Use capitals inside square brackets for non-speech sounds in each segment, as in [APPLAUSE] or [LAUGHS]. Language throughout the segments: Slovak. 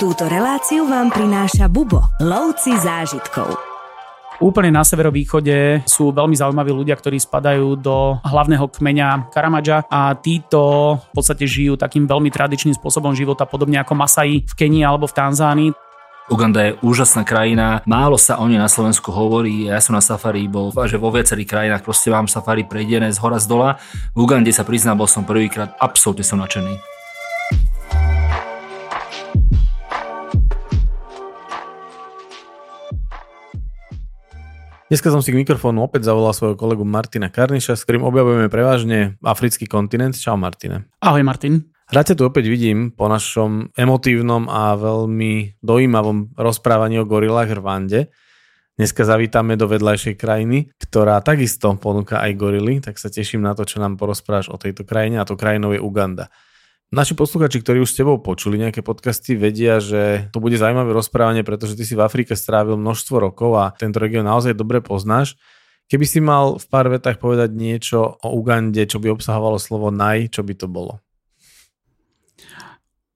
Túto reláciu vám prináša Bubo, lovci zážitkov. Úplne na severovýchode sú veľmi zaujímaví ľudia, ktorí spadajú do hlavného kmeňa Karamadža a títo v podstate žijú takým veľmi tradičným spôsobom života, podobne ako Masai v Kenii alebo v Tanzánii. Uganda je úžasná krajina, málo sa o nej na Slovensku hovorí, ja som na safari bol, že vo viacerých krajinách proste mám safari prejdené z hora z dola. V Ugande sa priznám, bol som prvýkrát, absolútne som nadšený. Dneska som si k mikrofónu opäť zavolal svojho kolegu Martina Karniša, s ktorým objavujeme prevažne africký kontinent. Čau Martine. Ahoj Martin. Rád ťa tu opäť vidím po našom emotívnom a veľmi dojímavom rozprávaní o gorilách v Rwande. Dneska zavítame do vedľajšej krajiny, ktorá takisto ponúka aj gorily, tak sa teším na to, čo nám porozprávaš o tejto krajine a to krajinou je Uganda. Naši posluchači, ktorí už s tebou počuli nejaké podcasty, vedia, že to bude zaujímavé rozprávanie, pretože ty si v Afrike strávil množstvo rokov a tento región naozaj dobre poznáš. Keby si mal v pár vetách povedať niečo o Ugande, čo by obsahovalo slovo naj, čo by to bolo?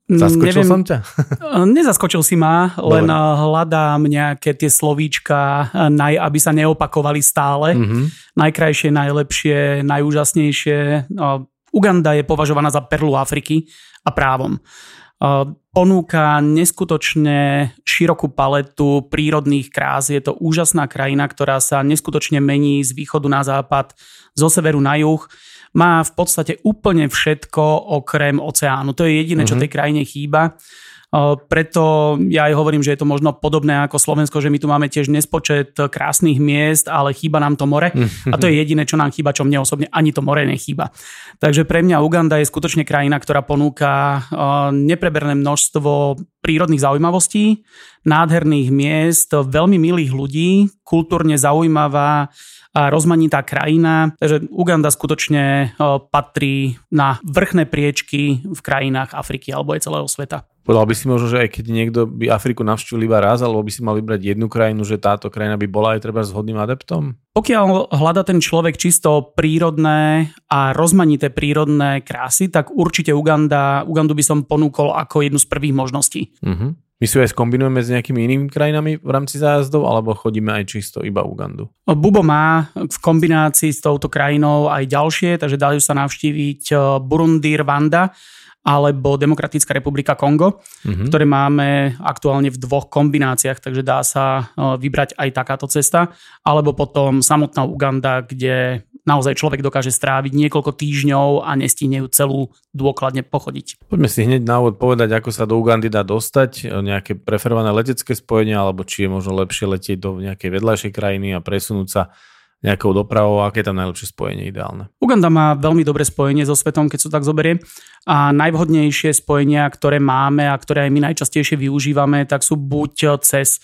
Zaskočil Neviem, som ťa? [LAUGHS] nezaskočil si ma, len Dobre. hľadám nejaké tie slovíčka, naj, aby sa neopakovali stále. Mm-hmm. Najkrajšie, najlepšie, najúžasnejšie. No, Uganda je považovaná za perlu Afriky a právom. Ponúka neskutočne širokú paletu prírodných krás. Je to úžasná krajina, ktorá sa neskutočne mení z východu na západ, zo severu na juh. Má v podstate úplne všetko okrem oceánu. To je jediné, čo mhm. tej krajine chýba. Preto ja aj hovorím, že je to možno podobné ako Slovensko, že my tu máme tiež nespočet krásnych miest, ale chýba nám to more. A to je jediné, čo nám chýba, čo mne osobne ani to more nechýba. Takže pre mňa Uganda je skutočne krajina, ktorá ponúka nepreberné množstvo prírodných zaujímavostí, nádherných miest, veľmi milých ľudí, kultúrne zaujímavá a rozmanitá krajina. Takže Uganda skutočne patrí na vrchné priečky v krajinách Afriky alebo aj celého sveta. Povedal by si možno, že aj keď niekto by Afriku navštívil iba raz, alebo by si mal vybrať jednu krajinu, že táto krajina by bola aj treba s hodným adeptom? Pokiaľ hľada ten človek čisto prírodné a rozmanité prírodné krásy, tak určite Uganda, Ugandu by som ponúkol ako jednu z prvých možností. Uh-huh. My si aj skombinujeme s nejakými inými krajinami v rámci zájazdov, alebo chodíme aj čisto iba Ugandu? Bubo má v kombinácii s touto krajinou aj ďalšie, takže dajú sa navštíviť eh, Burundi, Rwanda, alebo Demokratická republika Kongo, mm-hmm. ktoré máme aktuálne v dvoch kombináciách, takže dá sa eh, vybrať aj takáto cesta, alebo potom samotná Uganda, kde naozaj človek dokáže stráviť niekoľko týždňov a nestihne ju celú dôkladne pochodiť. Poďme si hneď na úvod povedať, ako sa do Ugandy dá dostať, nejaké preferované letecké spojenia, alebo či je možno lepšie letieť do nejakej vedľajšej krajiny a presunúť sa nejakou dopravou, aké je tam najlepšie spojenie ideálne? Uganda má veľmi dobré spojenie so svetom, keď sa tak zoberie. A najvhodnejšie spojenia, ktoré máme a ktoré aj my najčastejšie využívame, tak sú buď cez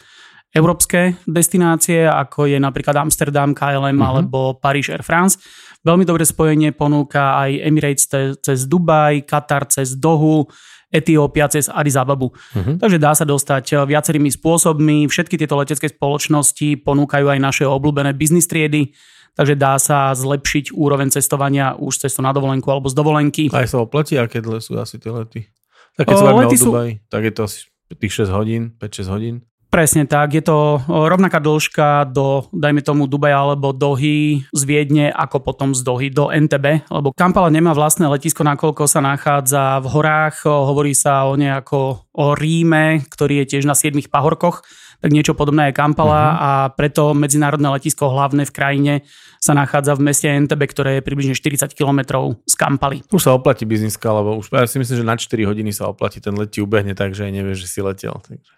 európske destinácie, ako je napríklad Amsterdam, KLM uh-huh. alebo Paríž Air France. Veľmi dobré spojenie ponúka aj Emirates cez Dubaj, Katar cez Dohu, Etiópia cez Addis Ababu. Uh-huh. Takže dá sa dostať eh, viacerými spôsobmi. Všetky tieto letecké spoločnosti ponúkajú aj naše obľúbené biznis triedy, takže dá sa zlepšiť úroveň cestovania už cesto na dovolenku alebo z dovolenky. Aj sa oplatí, aké dlhé sú asi tie lety? Tak keď o, sa lety sú... Dubaj, tak je to asi tých 6 hodín, 5-6 hodín. Presne tak, je to rovnaká dĺžka do, dajme tomu, Dubaja alebo Dohy z Viedne, ako potom z Dohy do NTB, lebo Kampala nemá vlastné letisko, nakoľko sa nachádza v horách, hovorí sa o nejako o Ríme, ktorý je tiež na 7 pahorkoch, tak niečo podobné je Kampala uh-huh. a preto medzinárodné letisko hlavné v krajine sa nachádza v meste NTB, ktoré je približne 40 km z Kampaly. Už sa oplatí bizniska, lebo už ja si myslím, že na 4 hodiny sa oplatí, ten let ubehne tak, že aj nevieš, že si letel. Takže...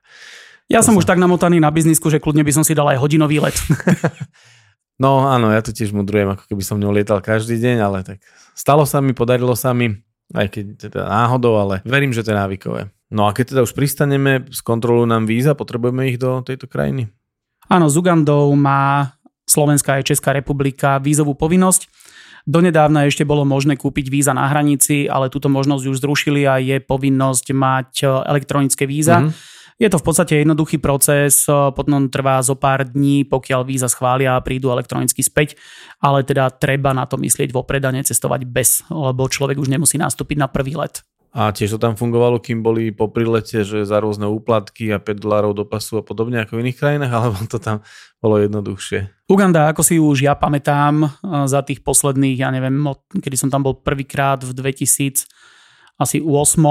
Ja to som sa... už tak namotaný na biznisku, že kľudne by som si dal aj hodinový let. [LAUGHS] [LAUGHS] no áno, ja to tiež mudrujem, ako keby som ňou lietal každý deň, ale tak stalo sa mi, podarilo sa mi, aj keď teda náhodou, ale verím, že to je návykové. No a keď teda už pristaneme, skontrolujú nám víza, potrebujeme ich do tejto krajiny? Áno, z Ugandou má Slovenská aj Česká republika vízovú povinnosť. Donedávna ešte bolo možné kúpiť víza na hranici, ale túto možnosť už zrušili a je povinnosť mať elektronické víza. Mm-hmm. Je to v podstate jednoduchý proces, potom trvá zo pár dní, pokiaľ víza schvália a prídu elektronicky späť, ale teda treba na to myslieť vopred a necestovať bez, lebo človek už nemusí nastúpiť na prvý let. A tiež to tam fungovalo, kým boli po prilete, že za rôzne úplatky a 5 dolárov do pasu a podobne ako v iných krajinách, [LAUGHS] alebo to tam bolo jednoduchšie. Uganda, ako si už ja pamätám, za tých posledných, ja neviem, kedy som tam bol prvýkrát v 2000, asi 8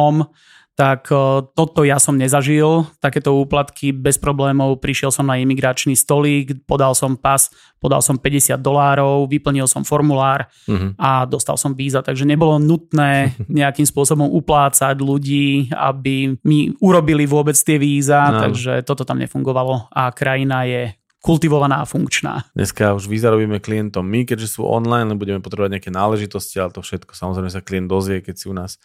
tak toto ja som nezažil, takéto úplatky bez problémov, prišiel som na imigračný stolík, podal som pas, podal som 50 dolárov, vyplnil som formulár uh-huh. a dostal som víza, takže nebolo nutné [LAUGHS] nejakým spôsobom uplácať ľudí, aby mi urobili vôbec tie víza, no. takže toto tam nefungovalo a krajina je kultivovaná a funkčná. Dneska už víza robíme klientom my, keďže sú online, budeme potrebovať nejaké náležitosti, ale to všetko samozrejme sa klient dozvie, keď si u nás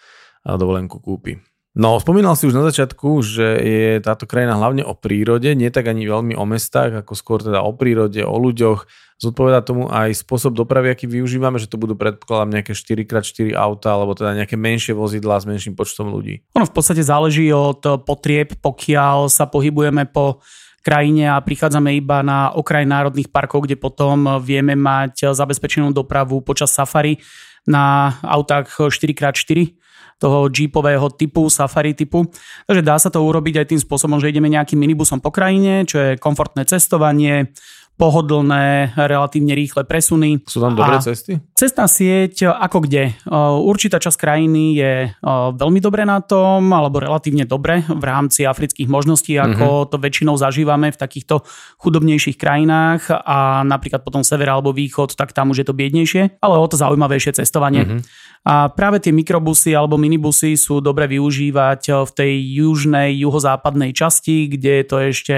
dovolenku kúpi. No, spomínal si už na začiatku, že je táto krajina hlavne o prírode, nie tak ani veľmi o mestách, ako skôr teda o prírode, o ľuďoch. Zodpoveda tomu aj spôsob dopravy, aký využívame, že to budú predpokladám nejaké 4x4 auta, alebo teda nejaké menšie vozidlá s menším počtom ľudí. Ono v podstate záleží od potrieb, pokiaľ sa pohybujeme po krajine a prichádzame iba na okraj národných parkov, kde potom vieme mať zabezpečenú dopravu počas safari na autách 4x4 toho jeepového typu, safari typu. Takže dá sa to urobiť aj tým spôsobom, že ideme nejakým minibusom po krajine, čo je komfortné cestovanie, pohodlné, relatívne rýchle presuny. Sú tam dobré cesty? Cestná sieť ako kde? Určitá časť krajiny je veľmi dobre na tom, alebo relatívne dobre v rámci afrických možností, ako uh-huh. to väčšinou zažívame v takýchto chudobnejších krajinách a napríklad potom sever alebo východ, tak tam už je to biednejšie, ale o to zaujímavejšie cestovanie. Uh-huh. A práve tie mikrobusy alebo minibusy sú dobre využívať v tej južnej, juhozápadnej časti, kde je to ešte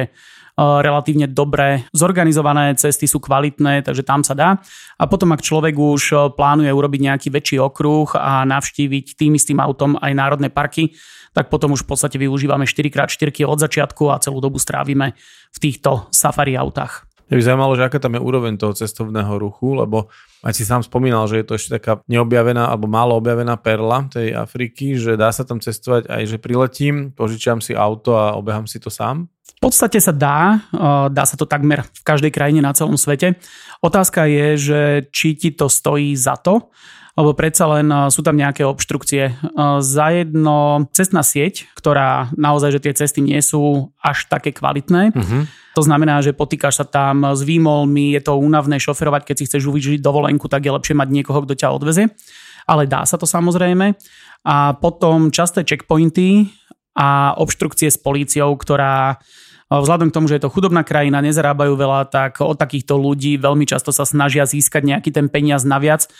relatívne dobre zorganizované, cesty sú kvalitné, takže tam sa dá. A potom, ak človek už plánuje urobiť nejaký väčší okruh a navštíviť tým istým autom aj národné parky, tak potom už v podstate využívame 4x4 od začiatku a celú dobu strávime v týchto safari autách. Mňa by zaujímalo, že aká tam je úroveň toho cestovného ruchu, lebo aj si sám spomínal, že je to ešte taká neobjavená alebo málo objavená perla tej Afriky, že dá sa tam cestovať aj, že priletím, požičiam si auto a obehám si to sám? V podstate sa dá, dá sa to takmer v každej krajine na celom svete. Otázka je, že či ti to stojí za to, lebo predsa len sú tam nejaké obštrukcie. Za jedno cestná sieť, ktorá naozaj, že tie cesty nie sú až také kvalitné, uh-huh. To znamená, že potýkaš sa tam s výmolmi, je to únavné šoferovať, keď si chceš uvyžiť dovolenku, tak je lepšie mať niekoho, kto ťa odveze. Ale dá sa to samozrejme. A potom časté checkpointy a obštrukcie s políciou, ktorá Vzhľadom k tomu, že je to chudobná krajina, nezarábajú veľa, tak od takýchto ľudí veľmi často sa snažia získať nejaký ten peniaz naviac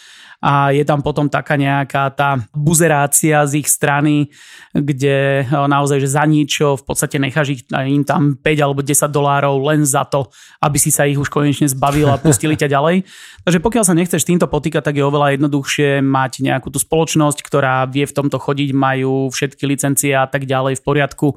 a je tam potom taká nejaká tá buzerácia z ich strany, kde eh, naozaj, že za nič v podstate necháš ich, im tam 5 alebo 10 dolárov len za to, aby si sa ich už konečne zbavil a pustili ťa ďalej. [LAUGHS] Takže pokiaľ sa nechceš týmto potýkať, tak je oveľa jednoduchšie mať nejakú tú spoločnosť, ktorá vie v tomto chodiť, majú všetky licencie a tak ďalej v poriadku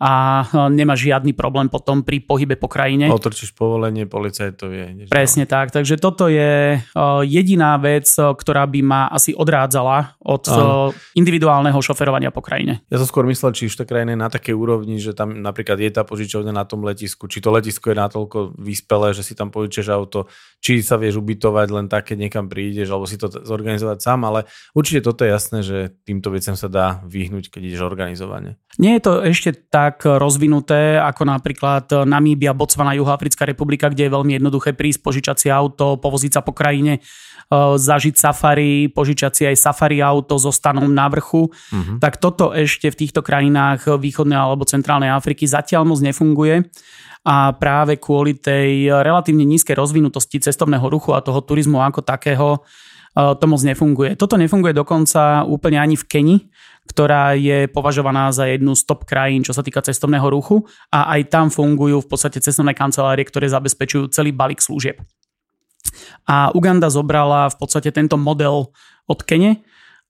a e, nemá žiadny problém potom pri pohybe po krajine. Otrčíš povolenie, policajt to vie. Presne tak, takže toto je jediná vec, ktorá by ma asi odrádzala od Aha. individuálneho šoferovania po krajine. Ja som skôr myslel, či už tá krajina je na takej úrovni, že tam napríklad je tá požičovňa na tom letisku, či to letisko je natoľko vyspelé, že si tam požičeš auto, či sa vieš ubytovať len tak, keď niekam prídeš, alebo si to zorganizovať sám, ale určite toto je jasné, že týmto veciam sa dá vyhnúť, keď ideš organizovane. Nie je to ešte tak rozvinuté ako napríklad Namíbia, Botswana, Juhoafrická republika, kde je veľmi jednoduché prísť, požičať si auto, povoziť sa po krajine, e, zažiť safari, požičať si aj safari auto so stanom na vrchu. Uh-huh. Tak toto ešte v týchto krajinách východnej alebo centrálnej Afriky zatiaľ moc nefunguje a práve kvôli tej relatívne nízkej rozvinutosti cestovného ruchu a toho turizmu ako takého e, to moc nefunguje. Toto nefunguje dokonca úplne ani v Keni, ktorá je považovaná za jednu z top krajín, čo sa týka cestovného ruchu a aj tam fungujú v podstate cestovné kancelárie, ktoré zabezpečujú celý balík služieb. A Uganda zobrala v podstate tento model od Kene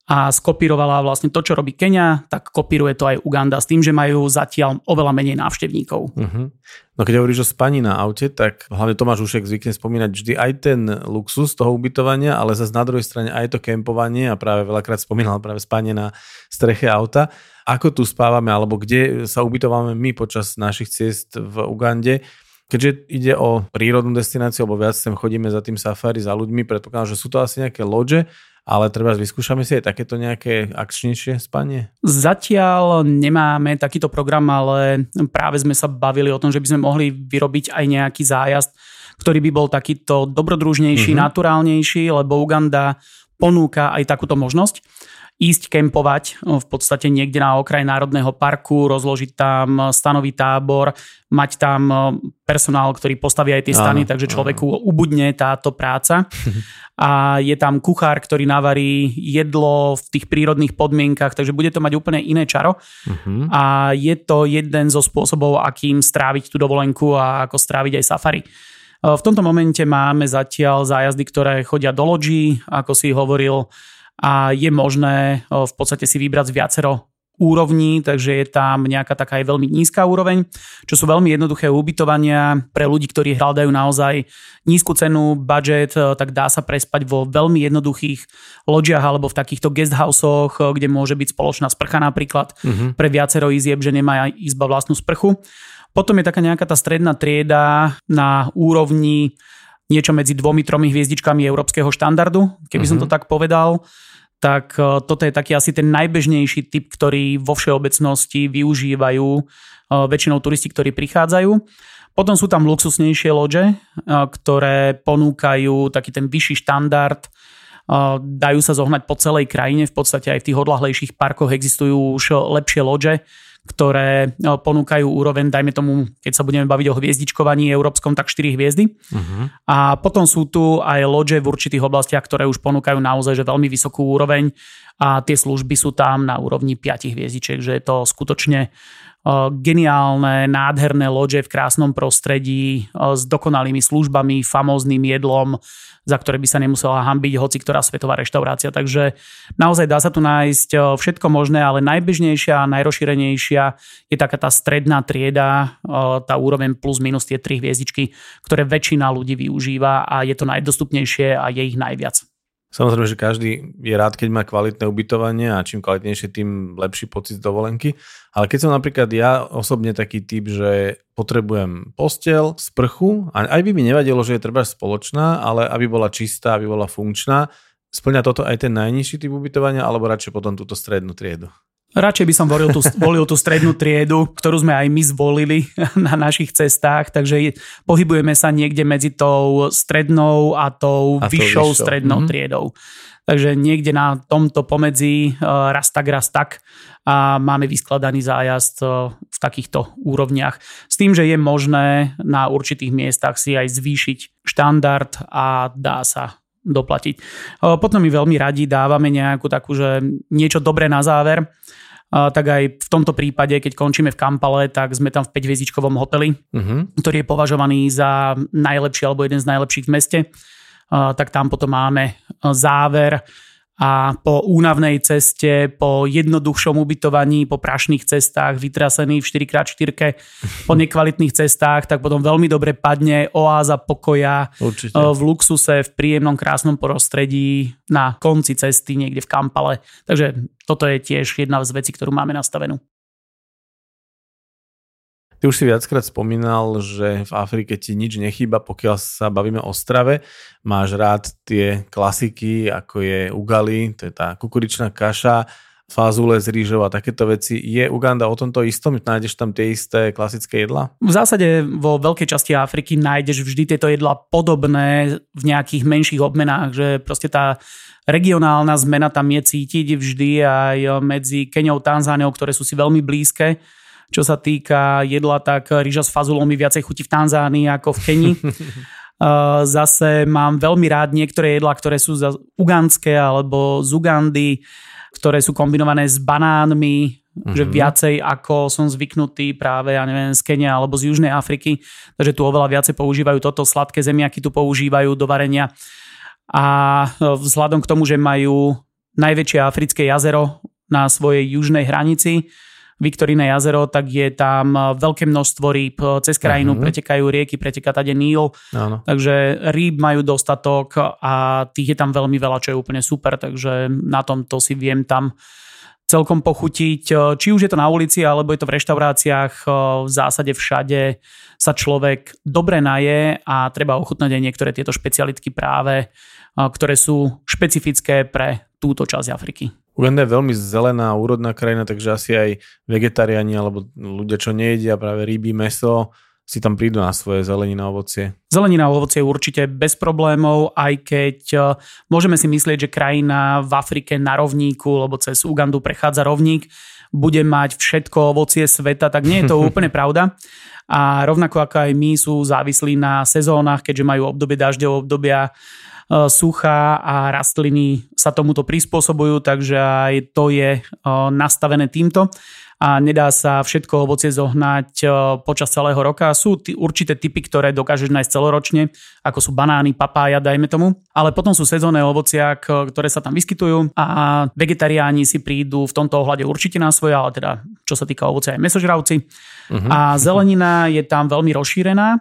a skopírovala vlastne to, čo robí Kenia, tak kopíruje to aj Uganda s tým, že majú zatiaľ oveľa menej návštevníkov. Uh-huh. No keď hovoríš o spaní na aute, tak hlavne Tomáš Ušek zvykne spomínať vždy aj ten luxus toho ubytovania, ale zase na druhej strane aj to kempovanie a práve veľakrát spomínal práve spanie na streche auta. Ako tu spávame alebo kde sa ubytovame my počas našich ciest v Ugande, Keďže ide o prírodnú destináciu, alebo viac sem chodíme za tým safari, za ľuďmi, predpokladám, že sú to asi nejaké lože ale treba vyskúšame si aj takéto nejaké akčnejšie spanie? Zatiaľ nemáme takýto program, ale práve sme sa bavili o tom, že by sme mohli vyrobiť aj nejaký zájazd, ktorý by bol takýto dobrodružnejší, mm-hmm. naturálnejší, lebo Uganda ponúka aj takúto možnosť ísť kempovať v podstate niekde na okraj národného parku, rozložiť tam stanový tábor, mať tam personál, ktorý postaví aj tie stany, áno, takže človeku áno. ubudne táto práca. [LAUGHS] A je tam kuchár, ktorý navarí jedlo v tých prírodných podmienkach, takže bude to mať úplne iné čaro. Uh-huh. A je to jeden zo spôsobov, akým stráviť tú dovolenku a ako stráviť aj safari. V tomto momente máme zatiaľ zájazdy, ktoré chodia do loďí, ako si hovoril, a je možné v podstate si vybrať z viacero úrovní, takže je tam nejaká taká aj veľmi nízka úroveň, čo sú veľmi jednoduché ubytovania pre ľudí, ktorí hľadajú naozaj nízku cenu, budget, tak dá sa prespať vo veľmi jednoduchých loďiach alebo v takýchto guesthouseoch, kde môže byť spoločná sprcha napríklad uh-huh. pre viacero izieb, že nemá izba vlastnú sprchu. Potom je taká nejaká tá stredná trieda na úrovni niečo medzi dvomi, tromi hviezdičkami európskeho štandardu, keby uh-huh. som to mhm. tak povedal. Tak e, toto je taký asi ten najbežnejší typ, ktorý vo všeobecnosti využívajú e, väčšinou turisti, ktorí prichádzajú. Potom sú tam luxusnejšie lože, e, ktoré ponúkajú taký ten vyšší štandard, dajú sa zohnať po celej krajine, v podstate aj v tých odlahlejších parkoch existujú už lepšie lože, ktoré no, ponúkajú úroveň, dajme tomu, keď sa budeme baviť o hviezdičkovaní európskom, tak 4 hviezdy. Uh-huh. A potom sú tu aj lože v určitých oblastiach, ktoré už ponúkajú naozaj že veľmi vysokú úroveň a tie služby sú tam na úrovni 5 hviezdičiek, že je to skutočne geniálne, nádherné lože v krásnom prostredí s dokonalými službami, famóznym jedlom, za ktoré by sa nemusela hambiť hoci ktorá svetová reštaurácia. Takže naozaj dá sa tu nájsť všetko možné, ale najbežnejšia a najrozšírenejšia je taká tá stredná trieda, tá úroveň plus minus tie tri hviezdičky, ktoré väčšina ľudí využíva a je to najdostupnejšie a je ich najviac. Samozrejme, že každý je rád, keď má kvalitné ubytovanie a čím kvalitnejšie, tým lepší pocit dovolenky. Ale keď som napríklad ja osobne taký typ, že potrebujem postel, sprchu, a aj by mi nevadilo, že je treba spoločná, ale aby bola čistá, aby bola funkčná, splňa toto aj ten najnižší typ ubytovania, alebo radšej potom túto strednú triedu? Radšej by som volil tú, [LAUGHS] volil tú strednú triedu, ktorú sme aj my zvolili [LAUGHS] na našich cestách, takže pohybujeme sa niekde medzi tou strednou a tou a vyššou vyššou. strednou mm-hmm. triedou. Takže niekde na tomto pomedzi uh, raz tak, raz tak a máme vyskladaný zájazd uh, v takýchto úrovniach. S tým, že je možné na určitých miestach si aj zvýšiť štandard a dá sa doplatiť. Uh, potom my veľmi radi dávame nejakú takú, že niečo dobré na záver tak aj v tomto prípade, keď končíme v Kampale, tak sme tam v 5 hoteli, uh-huh. ktorý je považovaný za najlepší alebo jeden z najlepších v meste. Tak tam potom máme záver a po únavnej ceste, po jednoduchšom ubytovaní, po prašných cestách, vytrasený v 4x4, po [LAUGHS] nekvalitných cestách, tak potom veľmi dobre padne oáza pokoja Určite. v luxuse, v príjemnom, krásnom prostredí na konci cesty niekde v Kampale. Takže toto je tiež jedna z vecí, ktorú máme nastavenú. Ty už si viackrát spomínal, že v Afrike ti nič nechýba, pokiaľ sa bavíme o strave. Máš rád tie klasiky, ako je ugali, to je tá kukuričná kaša, fazule z rýžov a takéto veci. Je Uganda o tomto istom? Nájdeš tam tie isté klasické jedlá? V zásade vo veľkej časti Afriky nájdeš vždy tieto jedlá podobné v nejakých menších obmenách, že proste tá regionálna zmena tam je cítiť vždy aj medzi Keňou, Tanzániou, ktoré sú si veľmi blízke čo sa týka jedla, tak rýža s fazulom mi viacej chutí v Tanzánii ako v Keni. [LAUGHS] Zase mám veľmi rád niektoré jedlá, ktoré sú ugandské alebo z Ugandy, ktoré sú kombinované s banánmi, mm-hmm. že mhm. viacej ako som zvyknutý práve, ja neviem, z Kenia alebo z Južnej Afriky. Takže tu oveľa viacej používajú toto, sladké zemiaky tu používajú do varenia. A vzhľadom k tomu, že majú najväčšie africké jazero na svojej južnej hranici, Viktoríne jazero, tak je tam eh, veľké množstvo rýb. Cez krajinu uh-huh. pretekajú rieky, preteká tade Níl. Áno. Takže rýb majú dostatok a tých je tam veľmi veľa, čo je úplne super. Takže na tomto si viem tam celkom pochutiť. Či už je to na ulici, alebo je to v reštauráciách, v zásade všade sa človek dobre naje a treba ochutnať aj niektoré tieto špecialitky práve, ktoré sú špecifické pre túto časť Afriky. Uganda je veľmi zelená, úrodná krajina, takže asi aj vegetariáni alebo ľudia, čo nejedia práve ryby, meso, si tam prídu na svoje zelenina a ovocie. Zelenina a ovocie určite bez problémov, aj keď e, môžeme si myslieť, že krajina v Afrike na rovníku, lebo cez Ugandu prechádza rovník, bude mať všetko ovocie sveta, tak nie je to [LAUGHS] úplne pravda. A rovnako ako aj my sú závislí na sezónach, keďže majú obdobie dažďov, obdobia sucha a rastliny sa tomuto prispôsobujú, takže aj to je e, nastavené týmto a nedá sa všetko ovocie zohnať e, počas celého roka. Sú t- určité typy, ktoré dokážeš nájsť celoročne, ako sú banány, papája, dajme tomu. Ale potom sú sezónne ovocia, ktoré sa tam vyskytujú a vegetariáni si prídu v tomto ohľade určite na svoje, ale teda čo sa týka ovocia aj mesožravci. Uh-huh. A zelenina je tam veľmi rozšírená.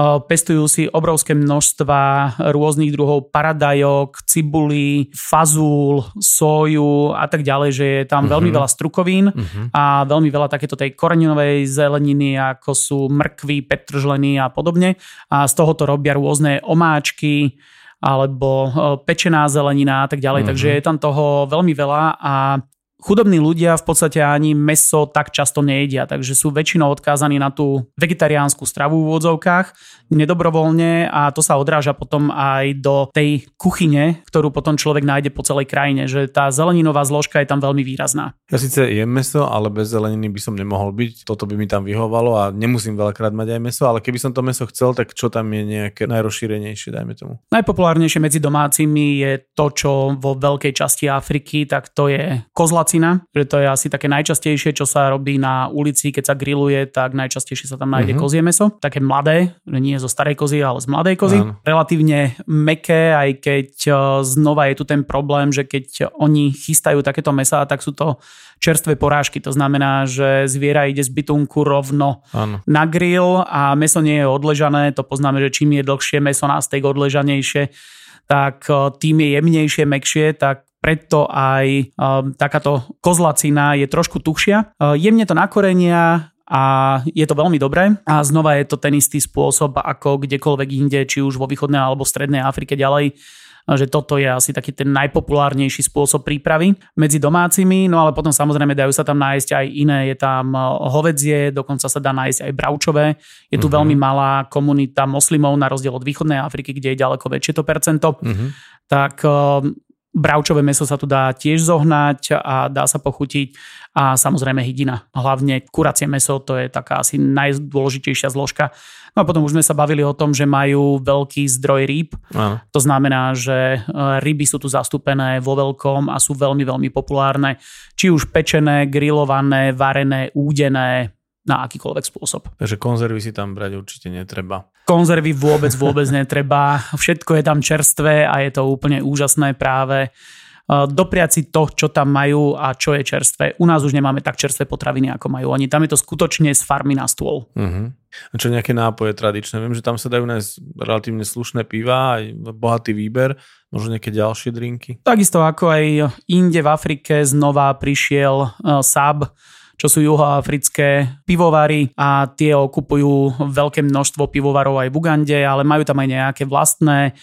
Pestujú si obrovské množstva rôznych druhov paradajok, cibuli, fazúl, soju a tak ďalej, že je tam uh-huh. veľmi veľa strukovín uh-huh. a veľmi veľa takéto tej koreninovej zeleniny, ako sú mrkvy, petržleny a podobne. A z toho to robia rôzne omáčky, alebo pečená zelenina a tak ďalej. Uh-huh. Takže je tam toho veľmi veľa a chudobní ľudia v podstate ani meso tak často nejedia, takže sú väčšinou odkázaní na tú vegetariánsku stravu v úvodzovkách nedobrovoľne a to sa odráža potom aj do tej kuchyne, ktorú potom človek nájde po celej krajine, že tá zeleninová zložka je tam veľmi výrazná. Ja síce jem meso, ale bez zeleniny by som nemohol byť, toto by mi tam vyhovalo a nemusím veľakrát mať aj meso, ale keby som to meso chcel, tak čo tam je nejaké najrozšírenejšie, dajme tomu. Najpopulárnejšie medzi domácimi je to, čo vo veľkej časti Afriky, tak to je kozlacina, že to je asi také najčastejšie, čo sa robí na ulici, keď sa grilluje, tak najčastejšie sa tam nájde uh-huh. kozie meso, také mladé, nie zo starej kozy, ale z mladej kozy. Áno. Relatívne meké, aj keď e, znova je tu ten problém, že keď oni chystajú takéto mesá, tak sú to čerstvé porážky. To znamená, že zviera ide z bytunku rovno Áno. na grill a meso nie je odležané. To poznáme, že čím je dlhšie meso na steak odležanejšie, tak e, tým je jemnejšie, mekšie, tak preto aj um, takáto kozlacina je trošku tuchšia. Uh, jemne to nakorenia, a je to veľmi dobré a znova je to ten istý spôsob ako kdekoľvek inde, či už vo východnej alebo strednej Afrike ďalej že toto je asi taký ten najpopulárnejší spôsob prípravy medzi domácimi, no ale potom samozrejme dajú sa tam nájsť aj iné, je tam e, hovedzie, dokonca sa dá nájsť aj bravčové. Je tu uh-huh. veľmi malá komunita moslimov na rozdiel od východnej Afriky, kde je ďaleko väčšie to percento. Uh-huh. Tak e, Bravčové meso sa tu dá tiež zohnať a dá sa pochutiť a samozrejme hydina. Hlavne kuracie meso, to je taká asi najdôležitejšia zložka. No a potom už sme sa bavili o tom, že majú veľký zdroj rýb. Aha. To znamená, že e, ryby sú tu zastúpené vo veľkom a sú veľmi, veľmi populárne. Či už pečené, grillované, varené, údené, na akýkoľvek spôsob. Takže konzervy si tam brať určite netreba. Konzervy vôbec, vôbec [LAUGHS] netreba. Všetko je tam čerstvé a je to úplne úžasné práve dopriať si to, čo tam majú a čo je čerstvé. U nás už nemáme tak čerstvé potraviny, ako majú oni. Tam je to skutočne z farmy na stôl. Uh-huh. A čo nejaké nápoje tradičné? Viem, že tam sa dajú nájsť relatívne slušné piva, aj bohatý výber, možno nejaké ďalšie drinky. Takisto ako aj inde v Afrike znova prišiel uh, Sab, čo sú juhoafrické pivovary a tie okupujú veľké množstvo pivovarov aj v Ugande, ale majú tam aj nejaké vlastné.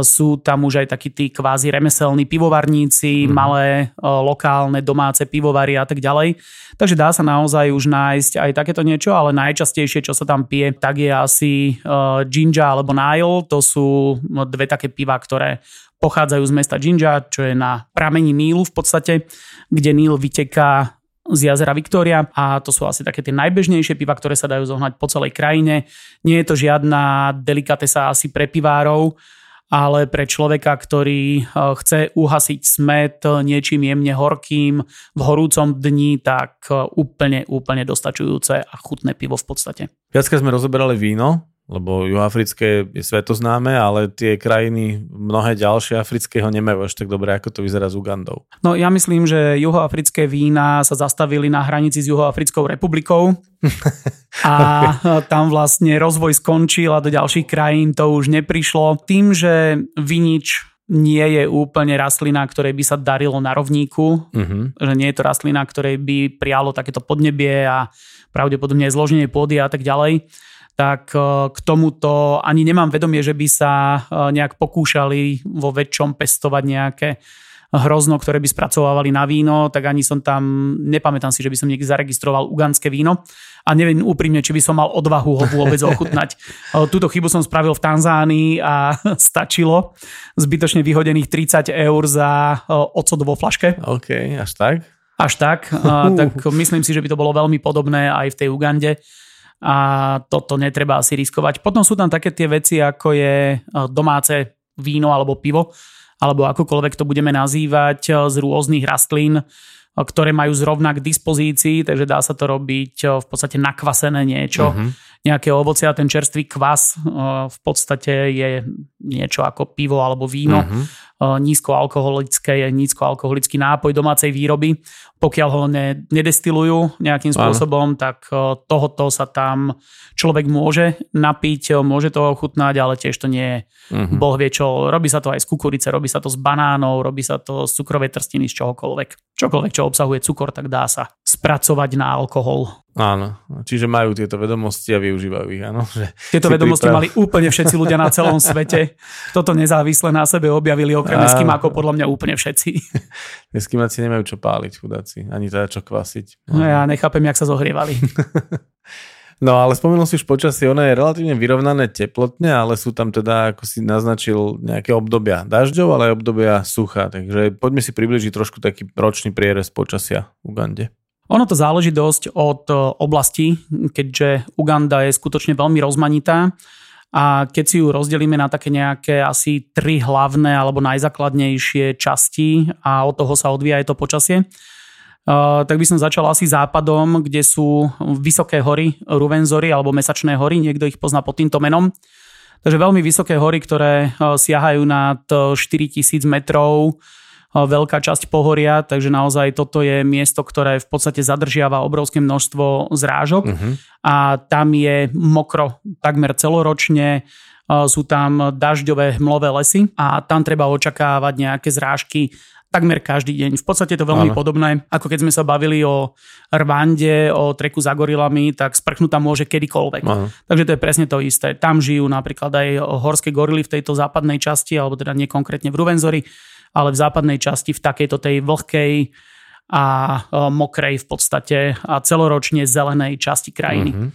Sú tam už aj takí tí kvázi remeselní pivovarníci, mm. malé lokálne domáce pivovary a tak ďalej. Takže dá sa naozaj už nájsť aj takéto niečo, ale najčastejšie, čo sa tam pije, tak je asi Jinja alebo Nile. To sú no, dve také piva, ktoré pochádzajú z mesta Jinja, čo je na pramení Nílu v podstate, kde Níl vyteká z jazera Viktória a to sú asi také tie najbežnejšie piva, ktoré sa dajú zohnať po celej krajine. Nie je to žiadna delikatesa asi pre pivárov, ale pre človeka, ktorý e, chce uhasiť smet niečím jemne horkým v horúcom dni, tak e, úplne, úplne dostačujúce a chutné pivo v podstate. Viacka sme rozoberali víno, lebo juhoafrické je svetoznáme, ale tie krajiny, mnohé ďalšie africké ho nemajú až tak dobre, ako to vyzerá s Ugandou. No ja myslím, že juhoafrické vína sa zastavili na hranici s Juhoafrickou republikou [LAUGHS] a tam vlastne rozvoj skončil a do ďalších krajín to už neprišlo. Tým, že vinič nie je úplne rastlina, ktorej by sa darilo na rovníku, uh-huh. že nie je to rastlina, ktorej by prijalo takéto podnebie a pravdepodobne zloženie pôdy a tak ďalej, tak e, k tomuto ani nemám vedomie, že by sa e, nejak pokúšali vo väčšom pestovať nejaké hrozno, ktoré by spracovávali na víno, tak ani som tam, nepamätám si, že by som niekde zaregistroval ugandské víno a neviem úprimne, či by som mal odvahu ho vôbec ochutnať. [LAUGHS] Túto chybu som spravil v Tanzánii a [LAUGHS] stačilo zbytočne vyhodených 30 eur za ocot vo flaške. OK, až tak? Až tak, uh. [LAUGHS] tak myslím si, že by to bolo veľmi podobné aj v tej Ugande a toto netreba asi riskovať. Potom sú tam také tie veci, ako je domáce víno alebo pivo, alebo akokoľvek to budeme nazývať, eh, z rôznych rastlín, eh, ktoré majú zrovna k dispozícii, takže dá sa to robiť v podstate nakvasené niečo, uh-huh. Nejaké ovoce a ten čerstvý kvas v podstate je niečo ako pivo alebo víno. Uh-huh nízkoalkoholické, nízkoalkoholický nápoj domácej výroby. Pokiaľ ho ne, nedestilujú nejakým spôsobom, Áno. tak tohoto sa tam človek môže napiť, môže to ochutnať, ale tiež to nie je uh-huh. boh vie čo. Robí sa to aj z kukurice, robí sa to z banánov, robí sa to z cukrovej trstiny, z čohokoľvek. Čokoľvek, čo obsahuje cukor, tak dá sa spracovať na alkohol. Áno, čiže majú tieto vedomosti a využívajú ich, áno. Že tieto vedomosti priprav... mali úplne všetci ľudia na celom svete. Toto nezávisle na sebe objavili okrem eskimákov podľa mňa úplne všetci. Eskimáci nemajú čo páliť, chudáci, ani teda čo kvasiť. No ja nechápem, jak sa zohrievali. [LAUGHS] No ale spomenul si už počasie, ono je relatívne vyrovnané teplotne, ale sú tam teda, ako si naznačil, nejaké obdobia dažďov, ale aj obdobia sucha. Takže poďme si približiť trošku taký ročný prierez počasia v Ugande. Ono to záleží dosť od e, oblasti, keďže Uganda je skutočne veľmi rozmanitá a keď si ju rozdelíme na také nejaké asi tri hlavné alebo najzákladnejšie časti a od toho sa odvíja aj to počasie, e, tak by som začal asi západom, kde sú vysoké hory, Ruvenzory alebo Mesačné hory, niekto ich pozná pod týmto menom. Takže veľmi vysoké hory, ktoré e, siahajú nad 4000 metrov, veľká časť pohoria, takže naozaj toto je miesto, ktoré v podstate zadržiava obrovské množstvo zrážok uh-huh. a tam je mokro takmer celoročne, sú tam dažďové hmlové lesy a tam treba očakávať nejaké zrážky takmer každý deň. V podstate je to veľmi Ale. podobné, ako keď sme sa bavili o Rwande, o treku za gorilami, tak sprchnúť tam môže kedykoľvek. Aha. Takže to je presne to isté. Tam žijú napríklad aj horské gorily v tejto západnej časti, alebo teda nie konkrétne v Ruvenzori ale v západnej časti v takejto tej vlhkej a mokrej v podstate a celoročne zelenej časti krajiny. Mm-hmm.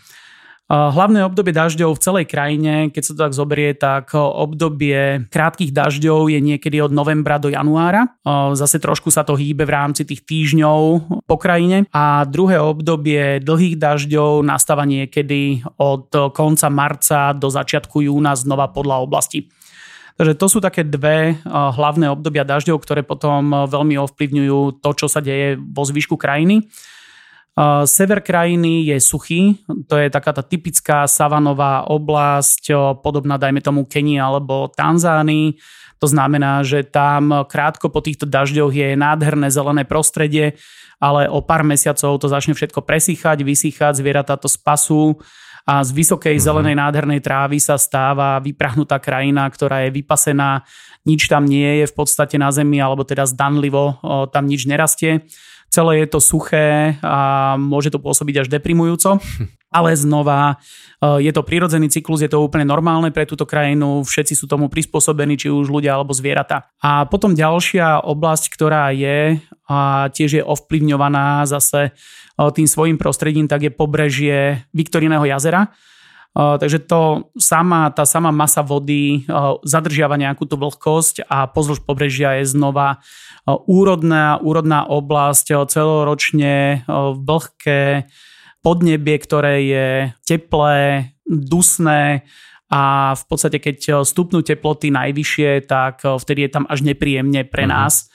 Hlavné obdobie dažďov v celej krajine, keď sa to tak zoberie, tak obdobie krátkých dažďov je niekedy od novembra do januára. Zase trošku sa to hýbe v rámci tých týždňov po krajine. A druhé obdobie dlhých dažďov nastáva niekedy od konca marca do začiatku júna znova podľa oblasti. Takže to sú také dve hlavné obdobia dažďov, ktoré potom veľmi ovplyvňujú to, čo sa deje vo zvyšku krajiny. Sever krajiny je suchý, to je taká tá typická savanová oblasť, podobná dajme tomu Kenii alebo Tanzánii. To znamená, že tam krátko po týchto dažďoch je nádherné zelené prostredie, ale o pár mesiacov to začne všetko presýchať, vysýchať, zvieratá to spasú a z vysokej mm-hmm. zelenej nádhernej trávy sa stáva vyprahnutá krajina, ktorá je vypasená, nič tam nie je v podstate na zemi, alebo teda zdanlivo tam nič nerastie. Celé je to suché a môže to pôsobiť až deprimujúco, [LAUGHS] ale znova je to prírodzený cyklus, je to úplne normálne pre túto krajinu, všetci sú tomu prispôsobení, či už ľudia alebo zvieratá. A potom ďalšia oblasť, ktorá je a tiež je ovplyvňovaná zase tým svojim prostredím, tak je pobrežie Viktoriného jazera. Takže to sama, tá sama masa vody zadržiava nejakú tú vlhkosť a pozdĺž pobrežia je znova úrodná, úrodná oblasť, celoročne vlhké podnebie, ktoré je teplé, dusné a v podstate keď stupnú teploty najvyššie, tak vtedy je tam až nepríjemne pre mhm. nás.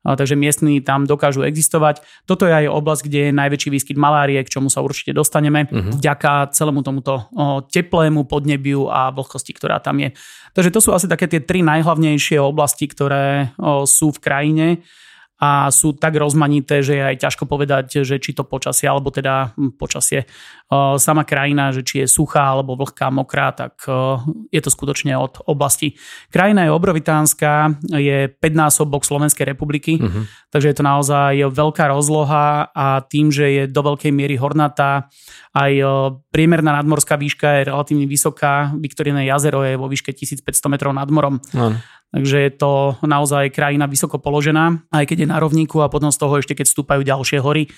Takže miestni tam dokážu existovať. Toto je aj oblasť, kde je najväčší výskyt malárie, k čomu sa určite dostaneme, uh-huh. vďaka celému tomuto teplému podnebiu a vlhkosti, ktorá tam je. Takže to sú asi také tie tri najhlavnejšie oblasti, ktoré sú v krajine a sú tak rozmanité, že je aj ťažko povedať, že či to počasie, alebo teda hm, počasie, sama krajina, že či je suchá alebo vlhká, mokrá, tak je to skutočne od oblasti. Krajina je obrovitánska, je 5 násobok Slovenskej republiky, uh-huh. takže je to naozaj veľká rozloha a tým, že je do veľkej miery hornatá, aj priemerná nadmorská výška je relatívne vysoká. Viktoríne jazero je vo výške 1500 metrov nad morom. Uh-huh. Takže je to naozaj krajina vysoko položená, aj keď je na rovníku a potom z toho ešte keď stúpajú ďalšie hory,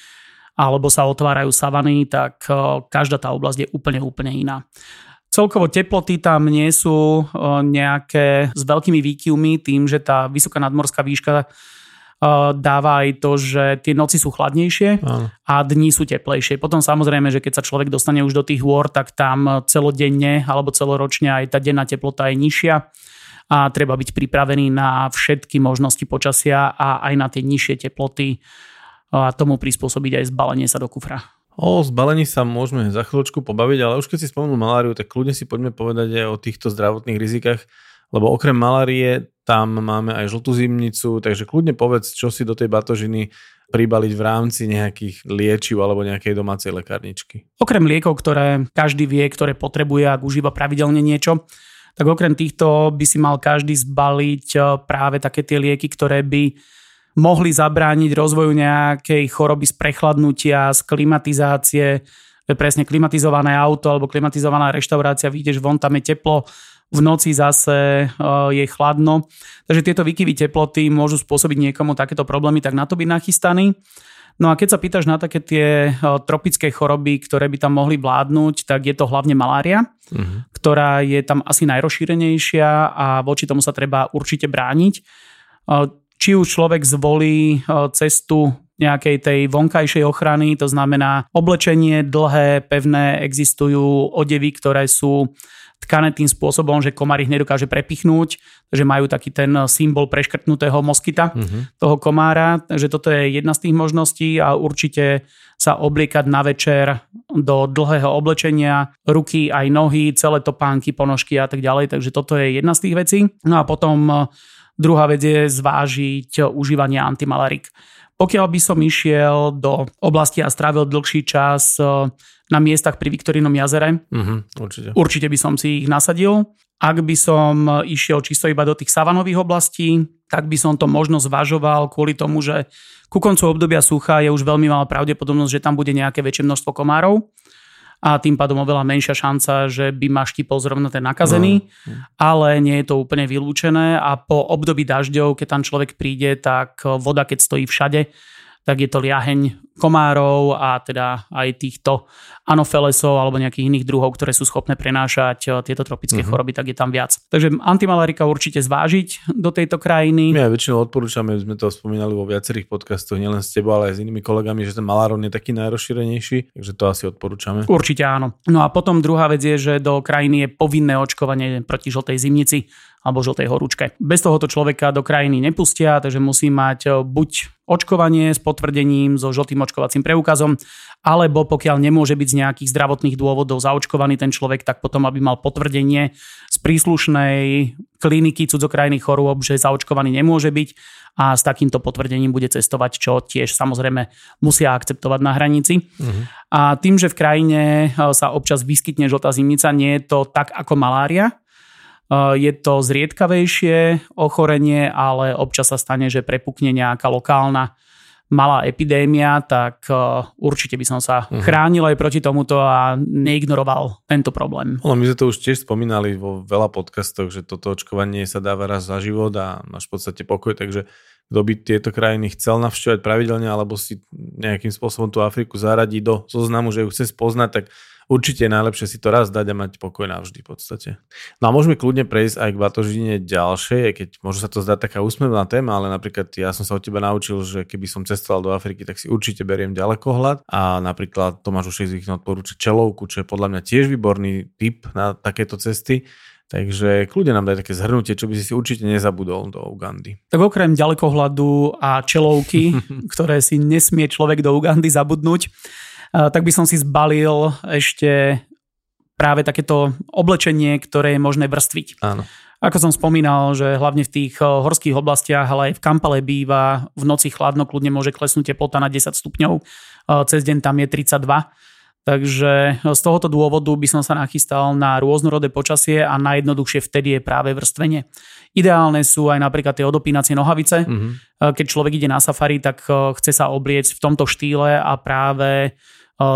alebo sa otvárajú savany, tak e, každá tá oblasť je úplne, úplne iná. Celkovo teploty tam nie sú e, nejaké s veľkými výkyvmi tým, že tá vysoká nadmorská výška e, dáva aj to, že tie noci sú chladnejšie a dni sú teplejšie. Potom samozrejme, že keď sa človek dostane už do tých hôr, tak tam celodenne alebo celoročne aj tá denná teplota je nižšia a treba byť pripravený na všetky možnosti počasia a aj na tie nižšie teploty a tomu prispôsobiť aj zbalenie sa do kufra. O zbalení sa môžeme za chvíľočku pobaviť, ale už keď si spomenul maláriu, tak kľudne si poďme povedať aj o týchto zdravotných rizikách, lebo okrem malárie tam máme aj žltú zimnicu, takže kľudne povedz, čo si do tej batožiny pribaliť v rámci nejakých liečiv alebo nejakej domácej lekárničky. Okrem liekov, ktoré každý vie, ktoré potrebuje, ak užíva pravidelne niečo, tak okrem týchto by si mal každý zbaliť eh, práve také tie lieky, ktoré by mohli zabrániť rozvoju nejakej choroby z prechladnutia, z klimatizácie, presne klimatizované auto alebo klimatizovaná reštaurácia, vidíš, von tam je teplo, v noci zase uh, je chladno. Takže tieto výkyvy teploty môžu spôsobiť niekomu takéto problémy, tak na to byť nachystaný. No a keď sa pýtaš na také tie uh, tropické choroby, ktoré by tam mohli vládnuť, tak je to hlavne malária, uh-huh. ktorá je tam asi najrozšírenejšia a voči tomu sa treba určite brániť. Či už človek zvolí e, cestu nejakej tej vonkajšej ochrany, to znamená oblečenie dlhé, pevné, existujú odevy, ktoré sú tkané tým spôsobom, že komár ich nedokáže prepichnúť, že majú taký ten symbol preškrtnutého moskyta uh-huh. toho komára. Takže toto je jedna z tých možností a určite sa obliekať na večer do dlhého oblečenia, ruky aj nohy, celé topánky, ponožky a tak ďalej. Takže toto je jedna z tých vecí. No a potom Druhá vec je zvážiť užívanie antimalarik. Pokiaľ by som išiel do oblasti a strávil dlhší čas eh, na miestach pri Viktorínom jazere, uh-huh, určite. určite by som si ich nasadil. Ak by som išiel čisto iba do tých savanových oblastí, tak by som to možno zvažoval kvôli tomu, že ku koncu obdobia sucha je už veľmi malá pravdepodobnosť, že tam bude nejaké väčšie množstvo komárov a tým pádom oveľa menšia šanca, že by ma štipol zrovna ten nakazený, no. ale nie je to úplne vylúčené a po období dažďov, keď tam človek príde, tak voda, keď stojí všade, tak je to liaheň komárov a teda aj týchto anofelesov alebo nejakých iných druhov, ktoré sú schopné prenášať eh, tieto tropické uh-huh. choroby, tak je tam viac. Takže antimalarika určite zvážiť do tejto krajiny. My aj väčšinou odporúčame, sme to spomínali vo viacerých podcastoch, nielen s tebou, ale aj s inými kolegami, že ten maláron je taký najrozšírenejší, takže to asi odporúčame. Určite áno. No a potom druhá vec je, že do krajiny je povinné očkovanie proti žltej zimnici alebo žltej horúčke. Bez tohoto človeka do krajiny nepustia, takže musí mať eh, buď očkovanie s potvrdením so žltým očkovacím preukazom, alebo pokiaľ nemôže byť z nejakých zdravotných dôvodov zaočkovaný ten človek, tak potom, aby mal potvrdenie z príslušnej kliniky cudzokrajných chorôb, že zaočkovaný nemôže byť a s takýmto potvrdením bude cestovať, čo tiež samozrejme musia akceptovať na hranici. Uh-huh. A tým, že v krajine eh, sa občas vyskytne žltá zimnica, nie je to tak ako malária, je to zriedkavejšie ochorenie, ale občas sa stane, že prepukne nejaká lokálna malá epidémia, tak určite by som sa uh-huh. chránil aj proti tomuto a neignoroval tento problém. Ono, my sme to už tiež spomínali vo veľa podcastoch, že toto očkovanie sa dáva raz za život a máš v podstate pokoj, takže kto by tieto krajiny chcel navštevovať pravidelne alebo si nejakým spôsobom tú Afriku zaradí do zoznamu, že ju chce spoznať, tak určite je najlepšie si to raz dať a mať pokoj navždy v podstate. No a môžeme kľudne prejsť aj k batožine ďalšej, keď možno sa to zdá taká úsmevná téma, ale napríklad ja som sa od teba naučil, že keby som cestoval do Afriky, tak si určite beriem ďalekohľad a napríklad Tomáš už zvykne odporúča čelovku, čo je podľa mňa tiež výborný tip na takéto cesty. Takže kľudne nám daj také zhrnutie, čo by si si určite nezabudol do Ugandy. Tak okrem ďalekohľadu a čelovky, [LAUGHS] ktoré si nesmie človek do Ugandy zabudnúť, tak by som si zbalil ešte práve takéto oblečenie, ktoré je možné vrstviť. Áno. Ako som spomínal, že hlavne v tých horských oblastiach, ale aj v Kampale býva v noci chladno, kľudne môže klesnúť teplota na 10 stupňov, cez deň tam je 32 Takže z tohoto dôvodu by som sa nachystal na rôznorodé počasie a najjednoduchšie vtedy je práve vrstvenie. Ideálne sú aj napríklad tie odopínacie nohavice. Mm-hmm. Keď človek ide na safari, tak chce sa obliecť v tomto štýle a práve